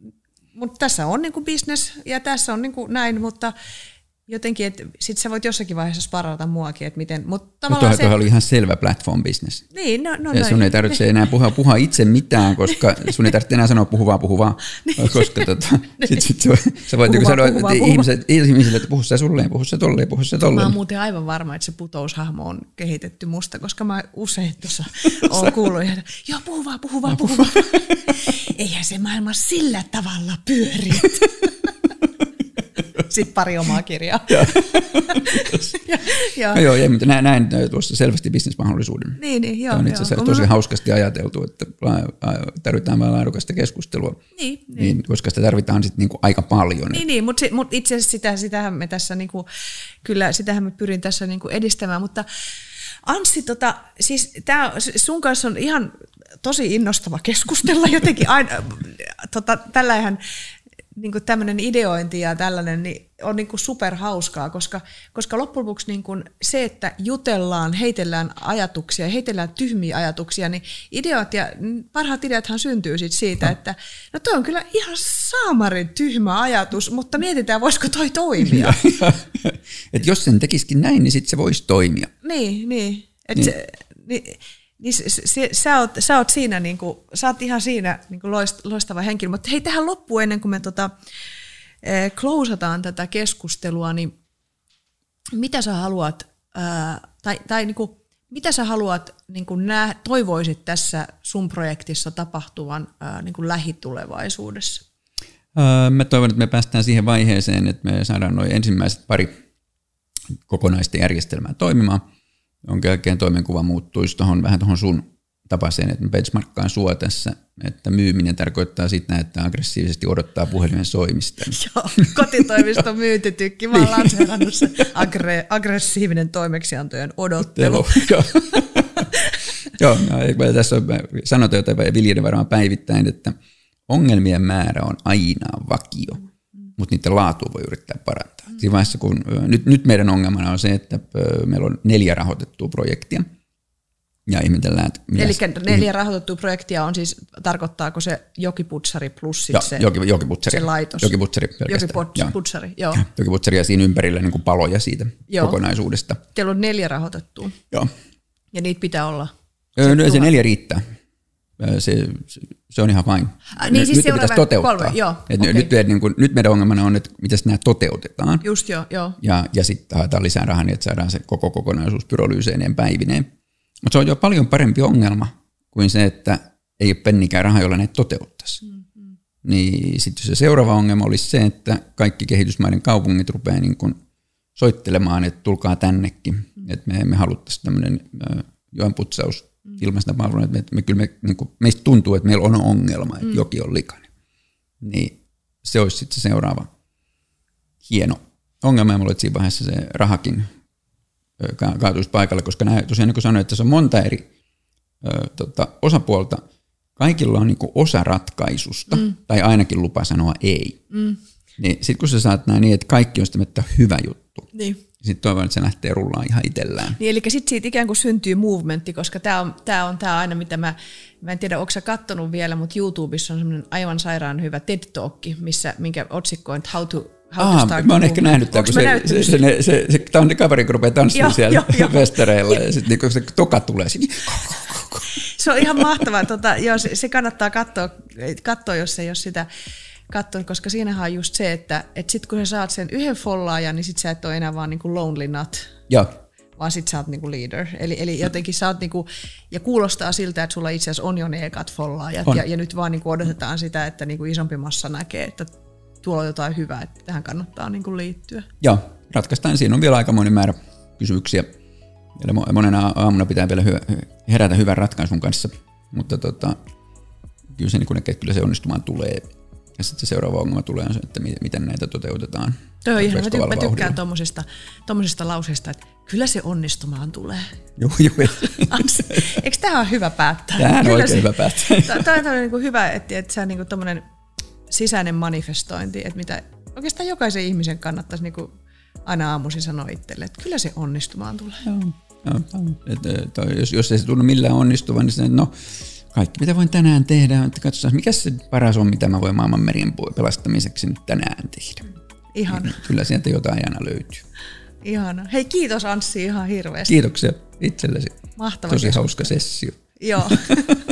Speaker 2: mut tässä on niin kuin business ja tässä on niin kuin näin, mutta jotenkin, että sit sä voit jossakin vaiheessa sparata muakin, että miten, mutta
Speaker 1: No
Speaker 2: tavallaan
Speaker 1: tuohan,
Speaker 2: se...
Speaker 1: tuohan oli ihan selvä platform business.
Speaker 2: Niin, no, no
Speaker 1: Ja sun ei tarvitse enää puhua, puhua itse mitään, koska sun ei tarvitse enää sanoa puhu vaan, puhu vaan. Koska tota, sit, sit sä, sä voit
Speaker 2: Puhu
Speaker 1: niinku
Speaker 2: vaan,
Speaker 1: sanoa
Speaker 2: puhu
Speaker 1: että
Speaker 2: vaan, puhu
Speaker 1: ihmiset, ihmisille, että puhu sä sulleen, puhu sä tolleen, puhu sä
Speaker 2: Mä
Speaker 1: tolleen.
Speaker 2: oon muuten aivan varma, että se putoushahmo on kehitetty musta, koska mä usein tuossa oon kuullut, että joo, puhu vaan, puhu vaan, puhu vaan. Eihän se maailma sillä tavalla pyöri. Sitten pari omaa kirjaa. ja, ja,
Speaker 1: No joo, ei, mutta näin, näin tuossa selvästi bisnesmahdollisuuden.
Speaker 2: niin, niin, joo.
Speaker 1: Tämä on itse asiassa tosi
Speaker 2: mä-
Speaker 1: hauskasti ajateltu, että tarvitaan vain laadukasta keskustelua,
Speaker 2: Niin, niin.
Speaker 1: niin, koska sitä tarvitaan sitten niinku aika paljon.
Speaker 2: Niin, niin mutta mut itse asiassa sitä, sitähän me tässä niinku, kyllä sitähän me pyrin tässä niinku edistämään, mutta Anssi, tota, siis tää, sun kanssa on ihan tosi innostava keskustella jotenkin aina, tota, tällähän niin tämmöinen ideointi ja tällainen niin on niin super hauskaa, koska, koska loppujen lopuksi niin kuin se, että jutellaan, heitellään ajatuksia, heitellään tyhmiä ajatuksia, niin ideat ja parhaat ideathan syntyy sit siitä, että no toi on kyllä ihan saamarin tyhmä ajatus, mutta mietitään, voisiko toi toimia.
Speaker 1: että jos sen tekisikin näin, niin sitten se voisi toimia.
Speaker 2: Niin, niin. Et niin. Se, niin, niin se, se, sä, oot, sä oot siinä, niin kuin, sä oot ihan siinä niin kuin loist, loistava henkilö. Mutta hei, tähän loppuun ennen kuin me tota, eh, closeataan tätä keskustelua, niin mitä sä haluat, ää, tai, tai niin kuin, Mitä sä haluat, niin kuin nää, toivoisit tässä sun projektissa tapahtuvan ää, niin kuin lähitulevaisuudessa?
Speaker 1: Öö, mä toivon, että me päästään siihen vaiheeseen, että me saadaan noin ensimmäiset pari kokonaista järjestelmää toimimaan, jonka jälkeen toimenkuva muuttuisi tohon, vähän tuohon sun tapaiseen, että benchmarkkaan sua tässä, että myyminen tarkoittaa sitä, että aggressiivisesti odottaa puhelimen soimista.
Speaker 2: Joo, kotitoimiston myyntitykki. Mä oon lanseerannut se aggre- aggressiivinen toimeksiantojen odottelu.
Speaker 1: Joo, Joo no, tässä on sanottu jotain viljelijöiden varmaan päivittäin, että ongelmien määrä on aina vakio, mutta niiden laatu voi yrittää parantaa. Siinä vaiheessa, kun, nyt, nyt meidän ongelmana on se, että meillä on neljä rahoitettua projektia – ja ihmetellään, että
Speaker 2: Eli neljä rahoitettua projektia on siis, tarkoittaako se jokiputsari plus
Speaker 1: Joo,
Speaker 2: se,
Speaker 1: joki, jokiputsari.
Speaker 2: se laitos?
Speaker 1: Jokiputsari
Speaker 2: Jokiputsari, joo.
Speaker 1: Jokiputsari ja siinä ympärillä niin kuin paloja siitä joo. kokonaisuudesta.
Speaker 2: Teillä on neljä rahoitettua.
Speaker 1: Joo.
Speaker 2: Ja niitä pitää olla?
Speaker 1: Se, no, se neljä riittää. Se, se on ihan vain.
Speaker 2: Äh, niin, siis
Speaker 1: nyt pitäisi toteuttaa. Kolme, joo, okay. nyt, niin kuin, nyt meidän ongelmana on, että miten nämä toteutetaan.
Speaker 2: Just joo, joo.
Speaker 1: Ja, ja sitten haetaan lisää rahaa niin, että saadaan se koko kokonaisuus pyrolyyseineen päivineen. Mutta se on jo paljon parempi ongelma kuin se, että ei ole pennikään rahaa, jolla näitä toteuttaisi. Mm-hmm. Niin sitten se seuraava ongelma olisi se, että kaikki kehitysmaiden kaupungit rupeaa niin kuin soittelemaan, että tulkaa tännekin. Mm-hmm. Että me, me haluttaisiin tämmöinen joenputsaus. Ilmaista palvelua, että me, me, kyllä me, niin kuin, meistä tuntuu, että meillä on ongelma, että mm-hmm. joki on likainen. Niin se olisi sitten se seuraava hieno ongelma, ja mulla siinä vaiheessa se rahakin kaatuisi paikalle, koska nämä, tosiaan niin kuin sanoin, että tässä on monta eri ö, tota, osapuolta. Kaikilla on niin kuin osa ratkaisusta, mm. tai ainakin lupa sanoa ei. Mm. Niin sitten kun sä saat näin niin, että kaikki on sitä hyvä juttu, niin. Sitten toivon, että se lähtee rullaan ihan itsellään.
Speaker 2: Niin, eli sitten siitä ikään kuin syntyy movementti, koska tämä on, tää on tää aina, mitä mä, mä en tiedä, onko sä kattonut vielä, mutta YouTubessa on semmoinen aivan sairaan hyvä TED Talk, missä, minkä otsikko on How to
Speaker 1: Aa, mä oon ehkä nähnyt tämän, kun se, se, se, se, se, se, tämä on ne kaveri, kun rupeaa tanssimaan siellä jo, festareilla ja sitten niin se toka tulee sinne.
Speaker 2: Se on ihan mahtavaa. Tota, joo, se, se kannattaa katsoa, katsoa, jos ei ole sitä katsonut, koska siinähän on just se, että, että sitten kun sä saat sen yhden follaajan, niin sit sä et ole enää vaan niin kuin lonely nut.
Speaker 1: Joo
Speaker 2: vaan sit sä oot niinku leader. Eli, eli jotenkin sä oot niinku, ja kuulostaa siltä, että sulla itse asiassa on jo ne ekat follaajat, ja, ja nyt vaan niinku odotetaan sitä, että niinku isompi massa näkee, että tuolla on jotain hyvää, että tähän kannattaa niin kuin liittyä.
Speaker 1: Joo, ratkaistaan. Siinä on vielä aikamoinen määrä kysymyksiä. Eli monena aamuna pitää vielä herätä hyvän ratkaisun kanssa, mutta tota, kyllä se, niin kun ne, kyllä se onnistumaan tulee. Ja sitten se seuraava ongelma tulee on se, että miten näitä toteutetaan.
Speaker 2: Toi on ihan, mä, mä tykkään tuommoisesta, tuommoisesta lauseesta, että kyllä se onnistumaan tulee.
Speaker 1: Joo, joo.
Speaker 2: Eikö tämä ole hyvä päättää?
Speaker 1: Tämä on
Speaker 2: kyllä
Speaker 1: oikein se, hyvä päättää.
Speaker 2: Tämä on niin kuin hyvä, että, että sä niin tuommoinen sisäinen manifestointi, että mitä oikeastaan jokaisen ihmisen kannattaisi niin aina aamuisin sanoa itselle, että kyllä se onnistumaan tulee. Joo,
Speaker 1: joo, et, et, jos, jos ei se tunnu millään onnistuvan, niin se, no, kaikki mitä voin tänään tehdä, että katsotaan, mikä se paras on, mitä mä voin maailman merien pelastamiseksi nyt tänään tehdä.
Speaker 2: Ihan.
Speaker 1: Niin, kyllä sieltä jotain aina löytyy.
Speaker 2: Ihana. Hei kiitos Anssi ihan hirveästi.
Speaker 1: Kiitoksia itsellesi.
Speaker 2: Mahtava
Speaker 1: Tosi hauska sessio.
Speaker 2: Joo.